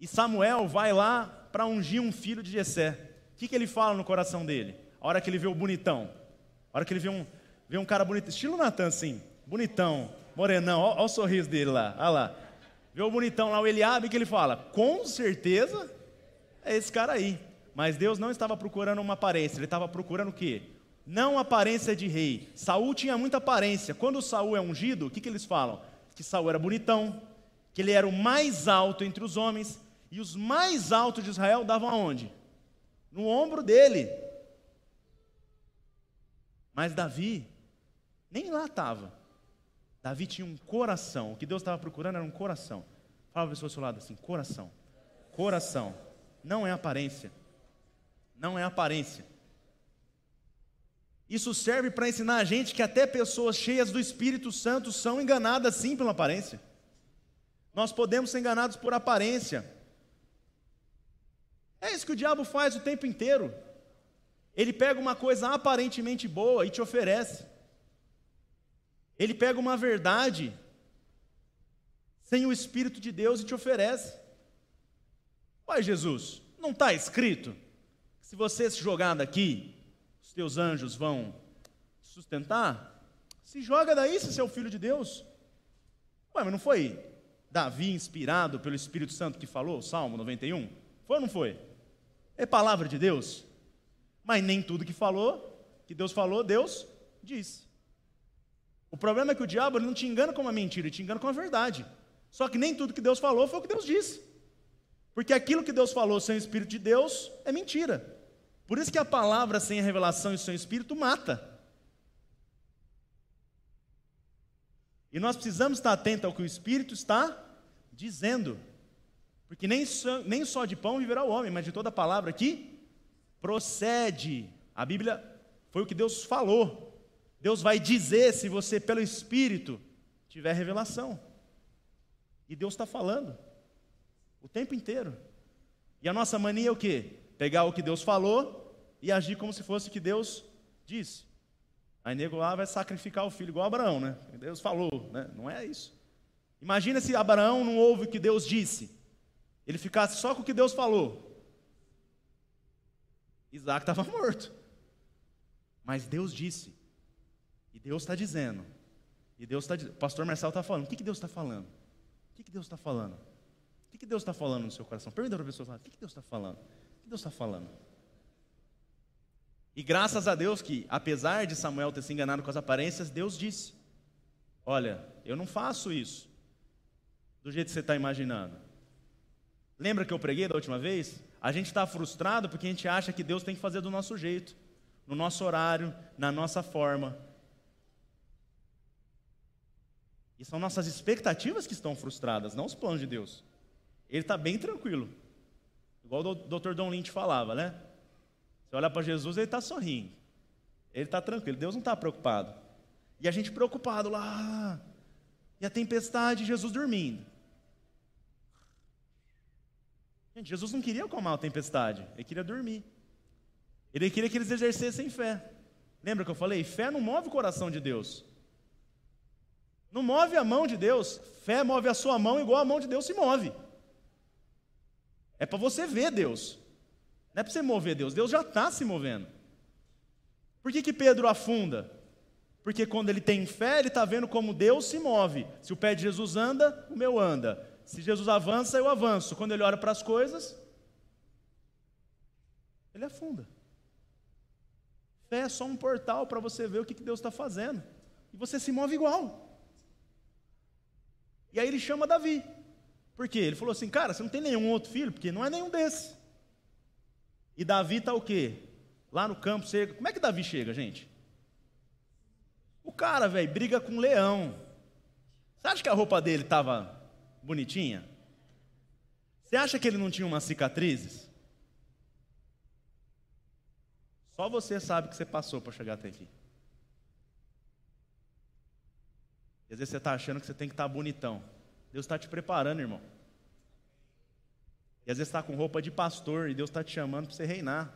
E Samuel vai lá para ungir um filho de Jessé. O que, que ele fala no coração dele? A hora que ele vê o bonitão. A hora que ele vê um, vê um cara bonito, estilo Natan, assim, bonitão, morenão, olha o sorriso dele lá, olha lá. Vê o bonitão lá, o Eliabe, que ele fala? Com certeza é esse cara aí. Mas Deus não estava procurando uma aparência, ele estava procurando o quê? Não aparência de rei. Saul tinha muita aparência. Quando Saul é ungido, o que, que eles falam? Que Saul era bonitão, que ele era o mais alto entre os homens, e os mais altos de Israel davam aonde? No ombro dele. Mas Davi, nem lá estava. Davi tinha um coração. O que Deus estava procurando era um coração. Fala para a pessoa ao seu lado assim: coração. Coração. Não é aparência. Não é aparência. Isso serve para ensinar a gente que até pessoas cheias do Espírito Santo são enganadas sim pela aparência. Nós podemos ser enganados por aparência. É isso que o diabo faz o tempo inteiro. Ele pega uma coisa aparentemente boa e te oferece. Ele pega uma verdade sem o Espírito de Deus e te oferece. Pai Jesus, não está escrito que se você se jogar daqui, os teus anjos vão sustentar? Se joga daí se você é o filho de Deus. Ué, mas não foi Davi inspirado pelo Espírito Santo que falou, Salmo 91? Foi ou não foi? É palavra de Deus. Mas nem tudo que falou, que Deus falou, Deus disse. O problema é que o diabo não te engana com uma mentira, ele te engana com a verdade. Só que nem tudo que Deus falou foi o que Deus disse. Porque aquilo que Deus falou sem o Espírito de Deus é mentira. Por isso que a palavra sem a revelação e sem o Espírito mata. E nós precisamos estar atentos ao que o Espírito está dizendo. Porque nem só, nem só de pão viverá o homem, mas de toda palavra que procede. A Bíblia foi o que Deus falou. Deus vai dizer se você, pelo Espírito, tiver revelação. E Deus está falando o tempo inteiro. E a nossa mania é o quê? Pegar o que Deus falou e agir como se fosse o que Deus disse. Aí nego lá vai sacrificar o filho, igual Abraão, né? Deus falou, né? Não é isso. Imagina se Abraão não ouve o que Deus disse. Ele ficasse só com o que Deus falou. Isaac estava morto. Mas Deus disse. E Deus está dizendo. E Deus está dizendo. Pastor Marcelo está falando. O que, que Deus está falando? O que, que Deus está falando? O que, que Deus está falando no seu coração? Pergunta para a pessoa, o que, que Deus está falando? O que Deus está falando? E graças a Deus que, apesar de Samuel ter se enganado com as aparências, Deus disse: Olha, eu não faço isso do jeito que você está imaginando. Lembra que eu preguei da última vez? A gente está frustrado porque a gente acha que Deus tem que fazer do nosso jeito, no nosso horário, na nossa forma. E são nossas expectativas que estão frustradas, não os planos de Deus. Ele está bem tranquilo. Igual o Dr. Don Lynch falava, né? Você olha para Jesus, ele está sorrindo. Ele está tranquilo, Deus não está preocupado. E a gente preocupado lá. E a tempestade, Jesus dormindo. Gente, Jesus não queria acalmar a tempestade, ele queria dormir. Ele queria que eles exercessem fé. Lembra que eu falei? Fé não move o coração de Deus. Não move a mão de Deus. Fé move a sua mão igual a mão de Deus se move. É para você ver Deus. Não é para você mover Deus. Deus já está se movendo. Por que, que Pedro afunda? Porque quando ele tem fé, ele está vendo como Deus se move. Se o pé de Jesus anda, o meu anda. Se Jesus avança, eu avanço. Quando ele olha para as coisas, ele afunda. Fé é só um portal para você ver o que Deus está fazendo. E você se move igual. E aí ele chama Davi. Por quê? Ele falou assim, cara, você não tem nenhum outro filho? Porque não é nenhum desses. E Davi está o quê? Lá no campo, chega. Como é que Davi chega, gente? O cara, velho, briga com um leão. Você acha que a roupa dele estava bonitinha? Você acha que ele não tinha umas cicatrizes? Só você sabe que você passou para chegar até aqui. E às vezes você está achando que você tem que estar tá bonitão. Deus está te preparando, irmão. E às vezes está com roupa de pastor e Deus está te chamando para você reinar.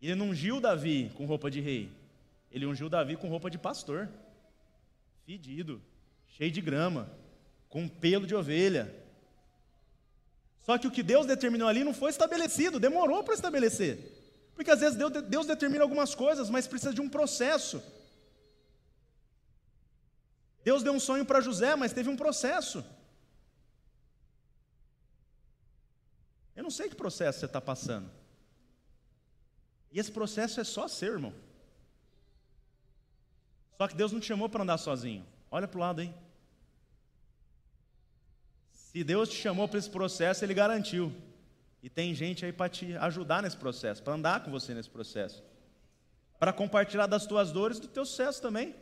Ele não ungiu Davi com roupa de rei. Ele ungiu Davi com roupa de pastor. Fedido, cheio de grama, com pelo de ovelha. Só que o que Deus determinou ali não foi estabelecido, demorou para estabelecer. Porque às vezes Deus, Deus determina algumas coisas, mas precisa de um processo. Deus deu um sonho para José, mas teve um processo. Eu não sei que processo você está passando. E esse processo é só ser, irmão. Só que Deus não te chamou para andar sozinho. Olha para o lado aí. Se Deus te chamou para esse processo, Ele garantiu. E tem gente aí para te ajudar nesse processo, para andar com você nesse processo. Para compartilhar das tuas dores e do teu sucesso também.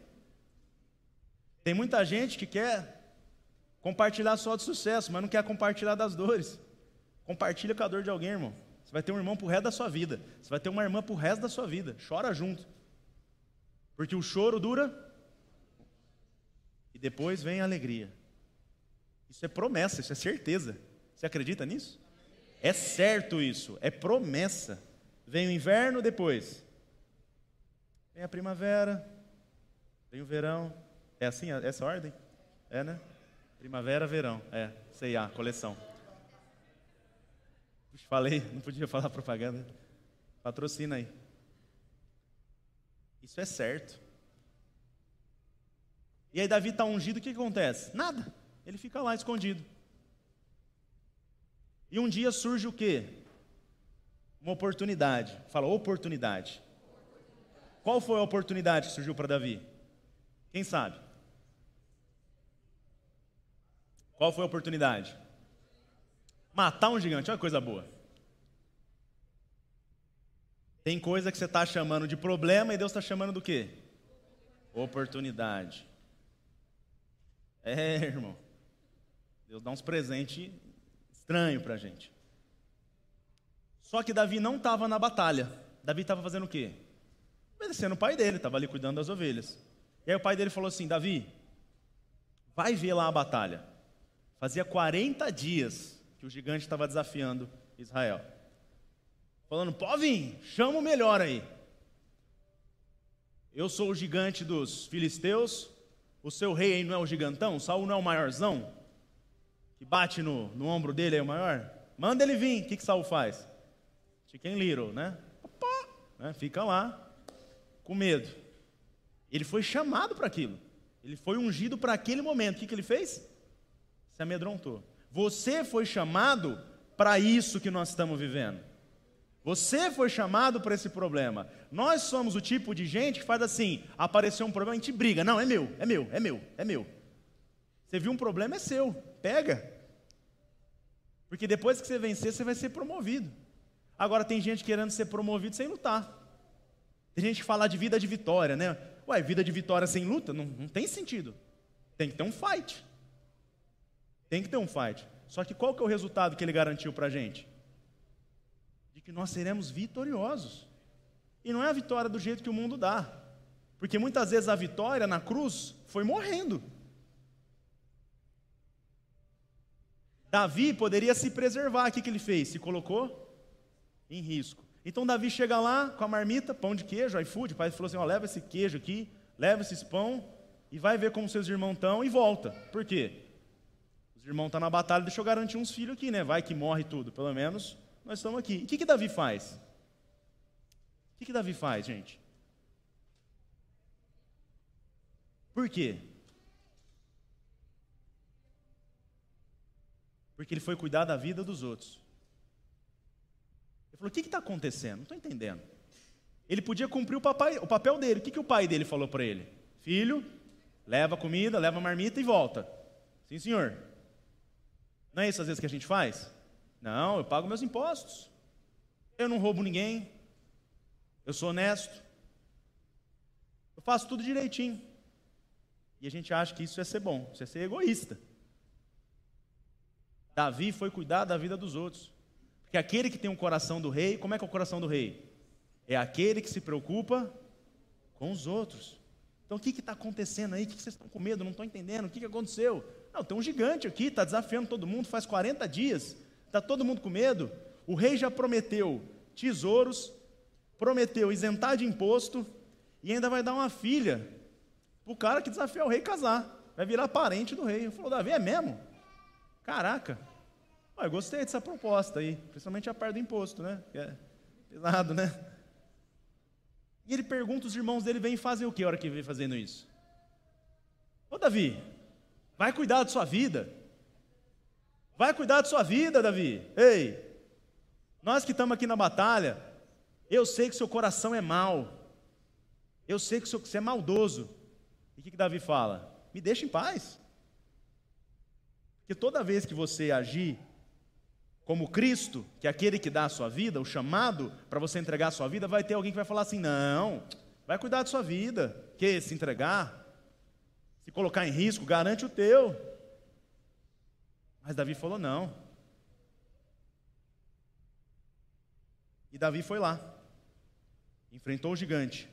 Tem muita gente que quer compartilhar só de sucesso, mas não quer compartilhar das dores. Compartilha com a dor de alguém, irmão. Você vai ter um irmão pro resto da sua vida. Você vai ter uma irmã pro resto da sua vida. Chora junto. Porque o choro dura depois vem a alegria. Isso é promessa, isso é certeza. Você acredita nisso? É certo isso, é promessa. Vem o inverno depois. Vem a primavera, vem o verão, é assim, essa ordem? É, né? Primavera, verão. É, CIA, coleção. Puxa, falei, não podia falar propaganda. Patrocina aí. Isso é certo. E aí Davi está ungido, o que acontece? Nada. Ele fica lá escondido. E um dia surge o quê? Uma oportunidade. Fala, oportunidade. Qual foi a oportunidade que surgiu para Davi? Quem sabe? Qual foi a oportunidade? Matar um gigante, olha coisa boa. Tem coisa que você está chamando de problema e Deus está chamando do quê? Oportunidade. É, irmão. Deus dá uns presentes estranhos para a gente. Só que Davi não estava na batalha. Davi estava fazendo o quê? Obedecendo o pai dele, estava ali cuidando das ovelhas. E aí o pai dele falou assim: Davi, vai ver lá a batalha. Fazia 40 dias que o gigante estava desafiando Israel. Falando, pode vir, chama o melhor aí. Eu sou o gigante dos filisteus, o seu rei aí não é o gigantão, Saul não é o maiorzão, que bate no, no ombro dele é o maior? Manda ele vir, o que, que Saul faz? Chicken little, né? Opa, né? Fica lá, com medo. Ele foi chamado para aquilo. Ele foi ungido para aquele momento. O que, que ele fez? Se amedrontou. Você foi chamado para isso que nós estamos vivendo. Você foi chamado para esse problema. Nós somos o tipo de gente que faz assim: apareceu um problema, a gente briga. Não, é meu, é meu, é meu, é meu. Você viu um problema, é seu. Pega. Porque depois que você vencer, você vai ser promovido. Agora tem gente querendo ser promovido sem lutar. Tem gente que fala de vida de vitória, né? Ué, vida de vitória sem luta? Não, não tem sentido. Tem que ter um fight. Tem que ter um fight. Só que qual que é o resultado que ele garantiu para a gente? Que nós seremos vitoriosos. E não é a vitória do jeito que o mundo dá. Porque muitas vezes a vitória na cruz foi morrendo. Davi poderia se preservar. O que, que ele fez? Se colocou em risco. Então Davi chega lá com a marmita, pão de queijo, iFood, o pai falou assim: ó, leva esse queijo aqui, leva esses pão e vai ver como seus irmãos estão e volta. Por quê? Os irmãos estão na batalha, deixa eu garantir uns filhos aqui, né? Vai que morre tudo, pelo menos nós estamos aqui. O que, que Davi faz? O que, que Davi faz, gente? Por quê? Porque ele foi cuidar da vida dos outros. Ele falou: o que está acontecendo? Não estou entendendo. Ele podia cumprir o, papai, o papel dele. O que, que o pai dele falou para ele? Filho, leva comida, leva marmita e volta. Sim, senhor. Não é isso às vezes que a gente faz? Não, eu pago meus impostos. Eu não roubo ninguém. Eu sou honesto. Eu faço tudo direitinho. E a gente acha que isso é ser bom, isso é ser egoísta. Davi foi cuidar da vida dos outros. Porque aquele que tem o um coração do rei, como é que é o coração do rei? É aquele que se preocupa com os outros. Então o que está acontecendo aí? O que, que vocês estão com medo? Não estão entendendo? O que, que aconteceu? Não, tem um gigante aqui, está desafiando todo mundo faz 40 dias. Está todo mundo com medo. O rei já prometeu tesouros, prometeu isentar de imposto e ainda vai dar uma filha para o cara que desafiar o rei casar. Vai virar parente do rei. Eu falou, Davi, é mesmo? Caraca. eu gostei dessa proposta aí, principalmente a parte do imposto, né? Que é pesado, né? E ele pergunta, os irmãos dele vêm fazem o que a hora que vem fazendo isso? Ô Davi, vai cuidar da sua vida. Vai cuidar da sua vida, Davi. Ei, nós que estamos aqui na batalha, eu sei que seu coração é mau. Eu sei que você é maldoso. E o que, que Davi fala? Me deixa em paz. Porque toda vez que você agir como Cristo, que é aquele que dá a sua vida, o chamado para você entregar a sua vida, vai ter alguém que vai falar assim: não, vai cuidar da sua vida, que se entregar, se colocar em risco, garante o teu. Mas Davi falou: não. E Davi foi lá, enfrentou o gigante,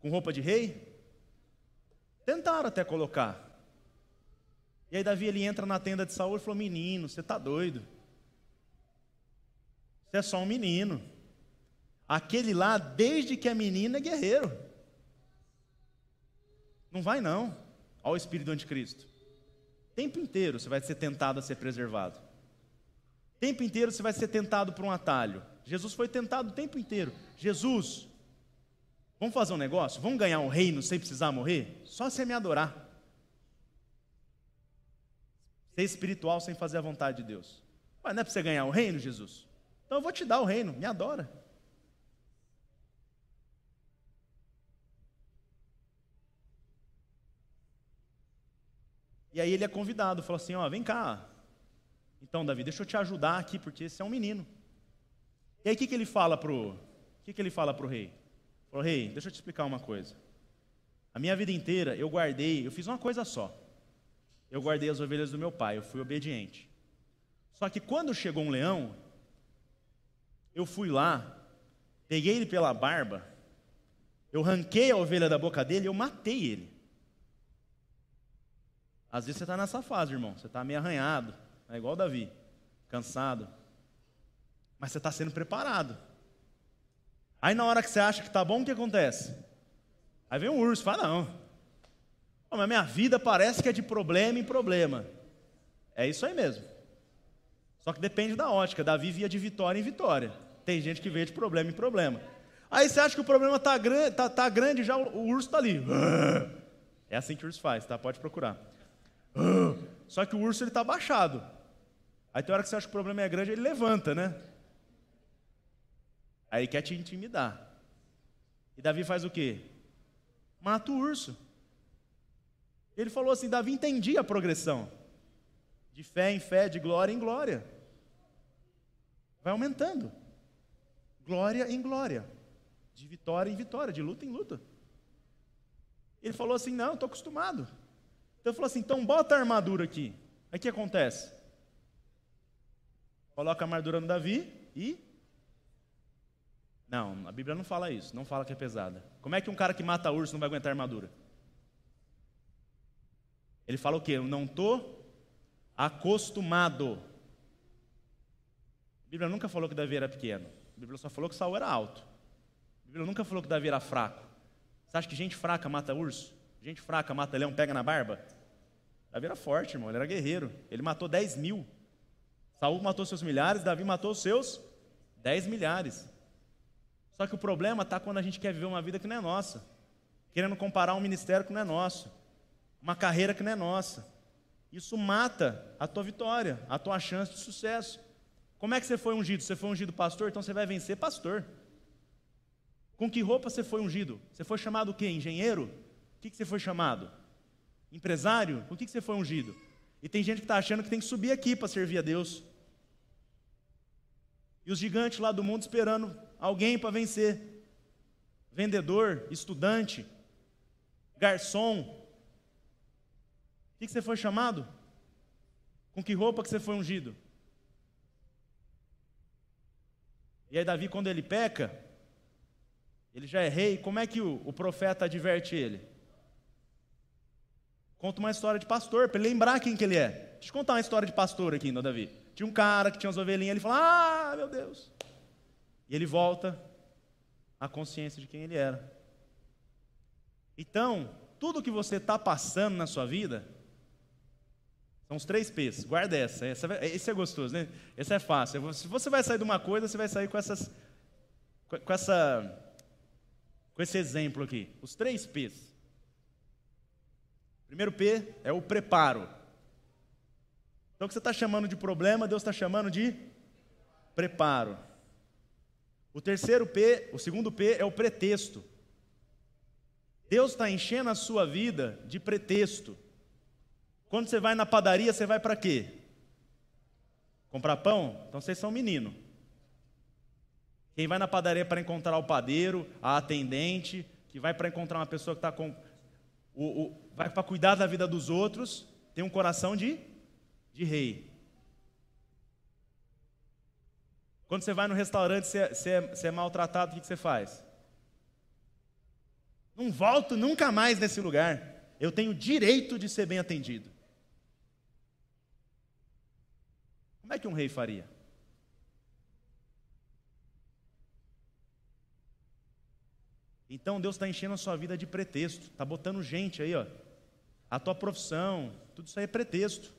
com roupa de rei. Tentaram até colocar, e aí Davi ele entra na tenda de Saul e falou: Menino, você está doido. Você é só um menino. Aquele lá, desde que é menino, é guerreiro. Não vai não. Olha o espírito do anticristo. Tempo inteiro você vai ser tentado a ser preservado. Tempo inteiro você vai ser tentado por um atalho. Jesus foi tentado o tempo inteiro. Jesus, vamos fazer um negócio? Vamos ganhar um reino sem precisar morrer? Só você me adorar. Ser espiritual sem fazer a vontade de Deus. Mas não é para você ganhar o reino, Jesus? Então eu vou te dar o reino, me adora. E aí ele é convidado, fala assim: ó, vem cá. Então, Davi, deixa eu te ajudar aqui, porque esse é um menino. E aí o que, que ele fala pro. O que, que ele fala pro rei? Falou, rei, deixa eu te explicar uma coisa. A minha vida inteira eu guardei, eu fiz uma coisa só eu guardei as ovelhas do meu pai, eu fui obediente. Só que quando chegou um leão, Eu fui lá, peguei ele pela barba, eu ranquei a ovelha da boca dele eu matei ele. Às vezes você está nessa fase, irmão. Você está meio arranhado, é igual Davi, cansado. Mas você está sendo preparado. Aí na hora que você acha que está bom, o que acontece? Aí vem um urso, fala, não. Oh, mas minha vida parece que é de problema em problema. É isso aí mesmo. Só que depende da ótica. Davi via de vitória em vitória. Tem gente que vê de problema em problema. Aí você acha que o problema está grande, tá, tá grande já o, o urso está ali. É assim que o urso faz, tá? Pode procurar. Só que o urso ele está baixado. Aí tem hora que você acha que o problema é grande, ele levanta, né? Aí quer te intimidar. E Davi faz o quê? Mata o urso. Ele falou assim: Davi entendia a progressão. De fé em fé, de glória em glória. Vai aumentando. Glória em glória. De vitória em vitória, de luta em luta. Ele falou assim: Não, estou acostumado. Então ele falou assim: Então bota a armadura aqui. Aí o que acontece? Coloca a armadura no Davi e. Não, a Bíblia não fala isso, não fala que é pesada. Como é que um cara que mata urso não vai aguentar armadura? Ele fala o quê? Eu não estou acostumado. A Bíblia nunca falou que Davi era pequeno. A Bíblia só falou que Saul era alto. A Bíblia nunca falou que Davi era fraco. Você acha que gente fraca mata urso? Gente fraca mata leão, pega na barba? Davi era forte, irmão. Ele era guerreiro. Ele matou 10 mil. Saul matou seus milhares, Davi matou seus 10 milhares. Só que o problema está quando a gente quer viver uma vida que não é nossa. Querendo comparar um ministério que não é nosso. Uma carreira que não é nossa. Isso mata a tua vitória, a tua chance de sucesso. Como é que você foi ungido? Você foi ungido pastor, então você vai vencer pastor. Com que roupa você foi ungido? Você foi chamado o quê? Engenheiro? O que, que você foi chamado? Empresário? Com que, que você foi ungido? E tem gente que está achando que tem que subir aqui para servir a Deus. E os gigantes lá do mundo esperando alguém para vencer. Vendedor, estudante, garçom, que, que você foi chamado? Com que roupa que você foi ungido? E aí Davi, quando ele peca, ele já é rei, como é que o, o profeta adverte ele? Conta uma história de pastor, para ele lembrar quem que ele é. Deixa eu contar uma história de pastor aqui, não, Davi? Tinha um cara que tinha umas ovelhinhas, ele fala, ah, meu Deus. E ele volta à consciência de quem ele era. Então, tudo que você está passando na sua vida, são os três P's. Guarda essa. essa. Esse é gostoso, né? Esse é fácil. Se você vai sair de uma coisa, você vai sair com essas. Com essa. Com esse exemplo aqui. Os três P's. Primeiro P é o preparo. Então o que você está chamando de problema, Deus está chamando de preparo. O terceiro P, o segundo P é o pretexto. Deus está enchendo a sua vida de pretexto. Quando você vai na padaria, você vai para quê? Comprar pão? Então vocês são menino. Quem vai na padaria para encontrar o padeiro, a atendente, que vai para encontrar uma pessoa que está com. O, o, vai para cuidar da vida dos outros, tem um coração de, de rei. Quando você vai no restaurante, você, você, é, você é maltratado, o que você faz? Não volto nunca mais nesse lugar. Eu tenho direito de ser bem atendido. Como é que um rei faria? Então Deus está enchendo a sua vida de pretexto, está botando gente aí, ó. A tua profissão, tudo isso aí é pretexto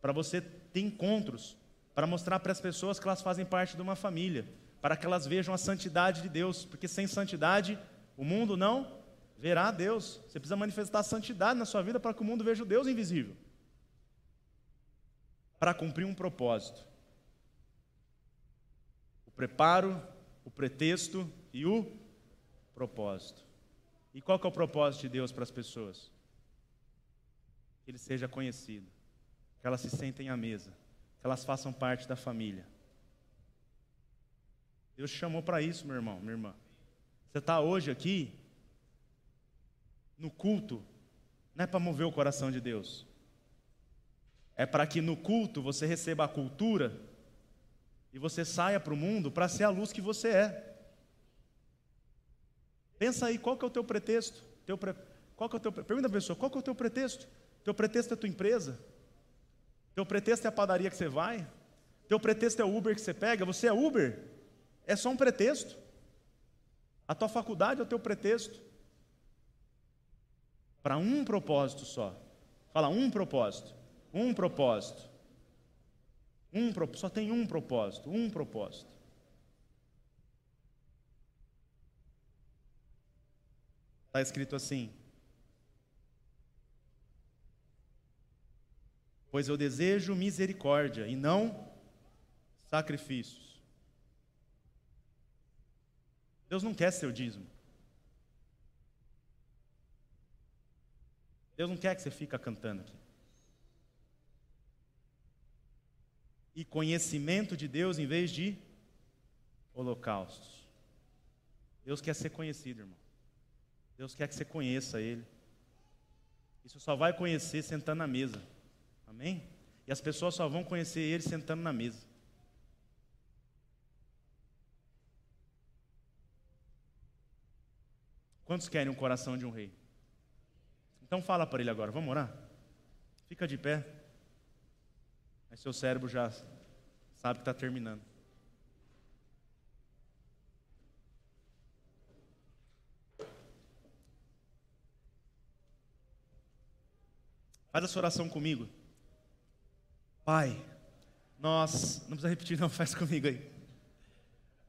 para você ter encontros, para mostrar para as pessoas que elas fazem parte de uma família, para que elas vejam a santidade de Deus, porque sem santidade o mundo não verá Deus. Você precisa manifestar a santidade na sua vida para que o mundo veja o Deus invisível para cumprir um propósito. O preparo, o pretexto e o propósito. E qual que é o propósito de Deus para as pessoas? Que ele seja conhecido, que elas se sentem à mesa, que elas façam parte da família. Deus te chamou para isso, meu irmão, minha irmã. Você está hoje aqui, no culto, não é para mover o coração de Deus é para que no culto você receba a cultura e você saia para o mundo para ser a luz que você é. Pensa aí, qual que é o teu pretexto? Teu pre... Qual que é o teu... Pergunta a pessoa, qual que é o teu pretexto? Teu pretexto é a tua empresa? Teu pretexto é a padaria que você vai? Teu pretexto é o Uber que você pega? Você é Uber? É só um pretexto. A tua faculdade é o teu pretexto. Para um propósito só. Fala um propósito. Um propósito. Um, só tem um propósito, um propósito. Está escrito assim: Pois eu desejo misericórdia e não sacrifícios. Deus não quer seu dízimo. Deus não quer que você fique cantando aqui. e conhecimento de Deus em vez de holocaustos. Deus quer ser conhecido, irmão. Deus quer que você conheça Ele. Isso só vai conhecer sentando na mesa. Amém? E as pessoas só vão conhecer Ele sentando na mesa. Quantos querem um coração de um rei? Então fala para ele agora, vamos orar? Fica de pé. Aí seu cérebro já sabe que está terminando. Faz essa oração comigo. Pai, nós, não precisa repetir, não, faz comigo aí.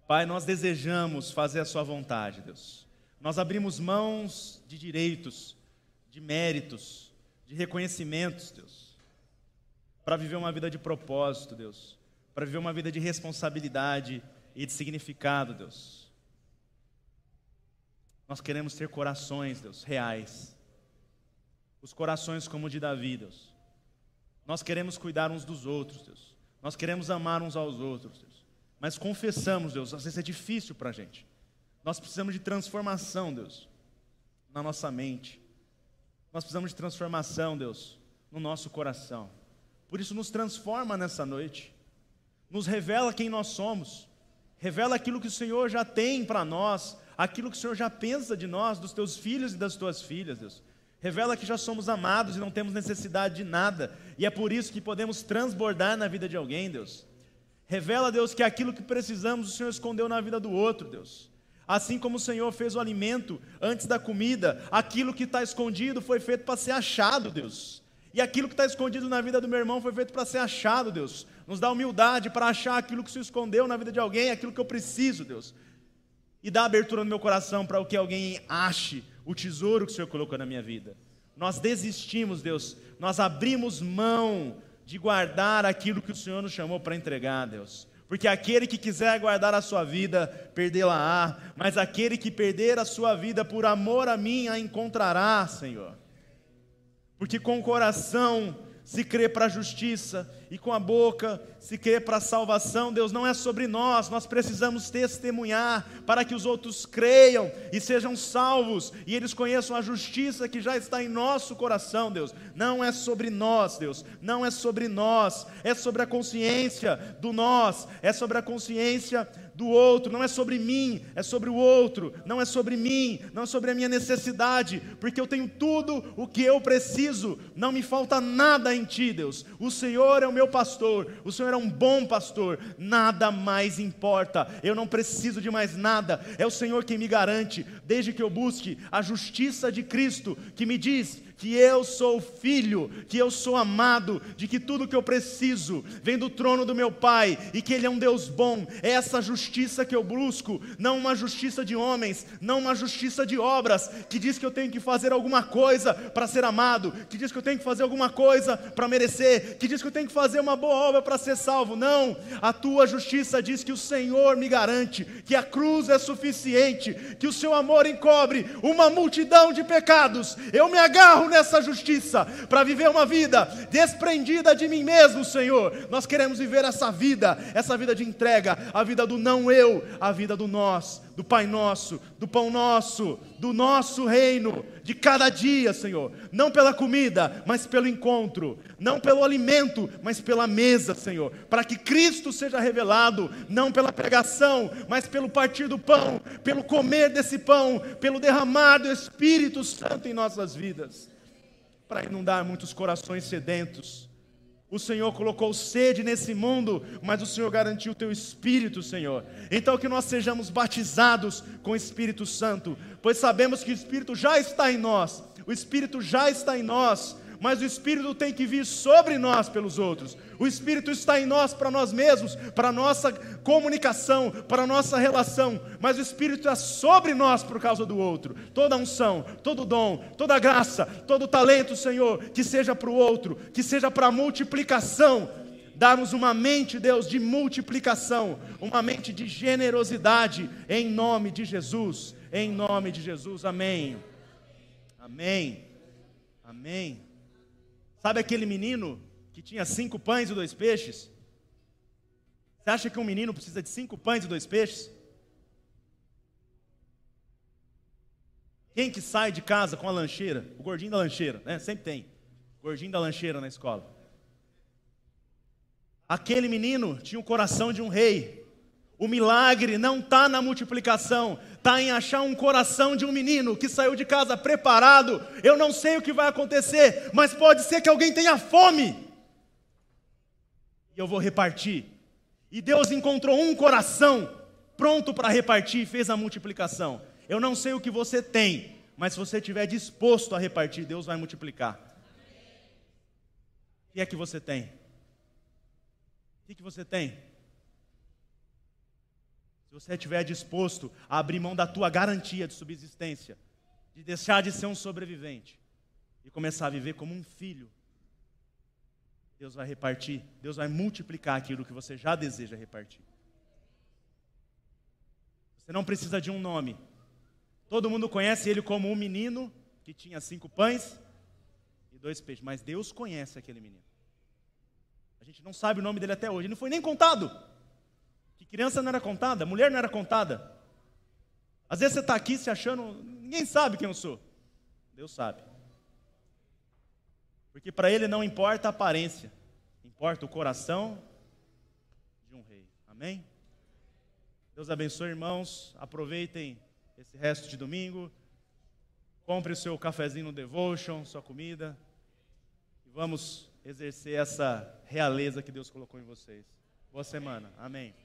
Pai, nós desejamos fazer a Sua vontade, Deus. Nós abrimos mãos de direitos, de méritos, de reconhecimentos, Deus para viver uma vida de propósito, Deus, para viver uma vida de responsabilidade e de significado, Deus. Nós queremos ter corações, Deus, reais. Os corações como o de Davi, Deus. Nós queremos cuidar uns dos outros, Deus. Nós queremos amar uns aos outros, Deus. Mas confessamos, Deus, às vezes é difícil para a gente. Nós precisamos de transformação, Deus, na nossa mente. Nós precisamos de transformação, Deus, no nosso coração. Por isso, nos transforma nessa noite, nos revela quem nós somos, revela aquilo que o Senhor já tem para nós, aquilo que o Senhor já pensa de nós, dos teus filhos e das tuas filhas, Deus. Revela que já somos amados e não temos necessidade de nada, e é por isso que podemos transbordar na vida de alguém, Deus. Revela, Deus, que aquilo que precisamos o Senhor escondeu na vida do outro, Deus. Assim como o Senhor fez o alimento antes da comida, aquilo que está escondido foi feito para ser achado, Deus. E aquilo que está escondido na vida do meu irmão foi feito para ser achado, Deus. Nos dá humildade para achar aquilo que se escondeu na vida de alguém, aquilo que eu preciso, Deus. E dá abertura no meu coração para o que alguém ache o tesouro que o Senhor colocou na minha vida. Nós desistimos, Deus. Nós abrimos mão de guardar aquilo que o Senhor nos chamou para entregar, Deus. Porque aquele que quiser guardar a sua vida, perdê-la-á. Mas aquele que perder a sua vida por amor a mim, a encontrará, Senhor. Porque com o coração se crê para a justiça e com a boca se crê para a salvação. Deus não é sobre nós, nós precisamos testemunhar para que os outros creiam e sejam salvos e eles conheçam a justiça que já está em nosso coração, Deus. Não é sobre nós, Deus, não é sobre nós, é sobre a consciência do nós, é sobre a consciência do outro, não é sobre mim, é sobre o outro, não é sobre mim, não é sobre a minha necessidade, porque eu tenho tudo o que eu preciso, não me falta nada em ti, Deus. O Senhor é o meu pastor, o Senhor é um bom pastor, nada mais importa, eu não preciso de mais nada, é o Senhor quem me garante, desde que eu busque a justiça de Cristo, que me diz que eu sou filho, que eu sou amado, de que tudo que eu preciso vem do trono do meu Pai e que Ele é um Deus bom. É essa justiça que eu busco, não uma justiça de homens, não uma justiça de obras, que diz que eu tenho que fazer alguma coisa para ser amado, que diz que eu tenho que fazer alguma coisa para merecer, que diz que eu tenho que fazer uma boa obra para ser salvo. Não, a tua justiça diz que o Senhor me garante, que a cruz é suficiente, que o seu amor encobre uma multidão de pecados. Eu me agarro nessa justiça, para viver uma vida desprendida de mim mesmo, Senhor. Nós queremos viver essa vida, essa vida de entrega, a vida do não eu, a vida do nós, do Pai Nosso, do Pão Nosso, do nosso reino, de cada dia, Senhor. Não pela comida, mas pelo encontro. Não pelo alimento, mas pela mesa, Senhor. Para que Cristo seja revelado, não pela pregação, mas pelo partir do pão, pelo comer desse pão, pelo derramar do Espírito Santo em nossas vidas. Para inundar muitos corações sedentos o Senhor colocou sede nesse mundo, mas o Senhor garantiu o teu Espírito, Senhor. Então que nós sejamos batizados com o Espírito Santo, pois sabemos que o Espírito já está em nós. O Espírito já está em nós mas o Espírito tem que vir sobre nós pelos outros. O Espírito está em nós para nós mesmos, para nossa comunicação, para nossa relação, mas o Espírito é sobre nós por causa do outro. Toda unção, todo dom, toda graça, todo talento, Senhor, que seja para o outro, que seja para a multiplicação. Darmos uma mente, Deus, de multiplicação, uma mente de generosidade, em nome de Jesus, em nome de Jesus, amém. Amém. Amém. Sabe aquele menino que tinha cinco pães e dois peixes? Você acha que um menino precisa de cinco pães e dois peixes? Quem que sai de casa com a lancheira? O gordinho da lancheira, né? Sempre tem. Gordinho da lancheira na escola. Aquele menino tinha o coração de um rei. O milagre não está na multiplicação, está em achar um coração de um menino que saiu de casa preparado. Eu não sei o que vai acontecer, mas pode ser que alguém tenha fome. E eu vou repartir. E Deus encontrou um coração pronto para repartir e fez a multiplicação. Eu não sei o que você tem, mas se você estiver disposto a repartir, Deus vai multiplicar. O que é que você tem? O que, que você tem? Se você estiver disposto a abrir mão da tua garantia de subsistência, de deixar de ser um sobrevivente e começar a viver como um filho, Deus vai repartir, Deus vai multiplicar aquilo que você já deseja repartir. Você não precisa de um nome. Todo mundo conhece ele como um menino que tinha cinco pães e dois peixes, mas Deus conhece aquele menino. A gente não sabe o nome dele até hoje, ele não foi nem contado. Criança não era contada, mulher não era contada. Às vezes você está aqui se achando, ninguém sabe quem eu sou. Deus sabe. Porque para Ele não importa a aparência, importa o coração de um rei. Amém? Deus abençoe, irmãos. Aproveitem esse resto de domingo. Compre o seu cafezinho no Devotion, sua comida. E vamos exercer essa realeza que Deus colocou em vocês. Boa semana. Amém.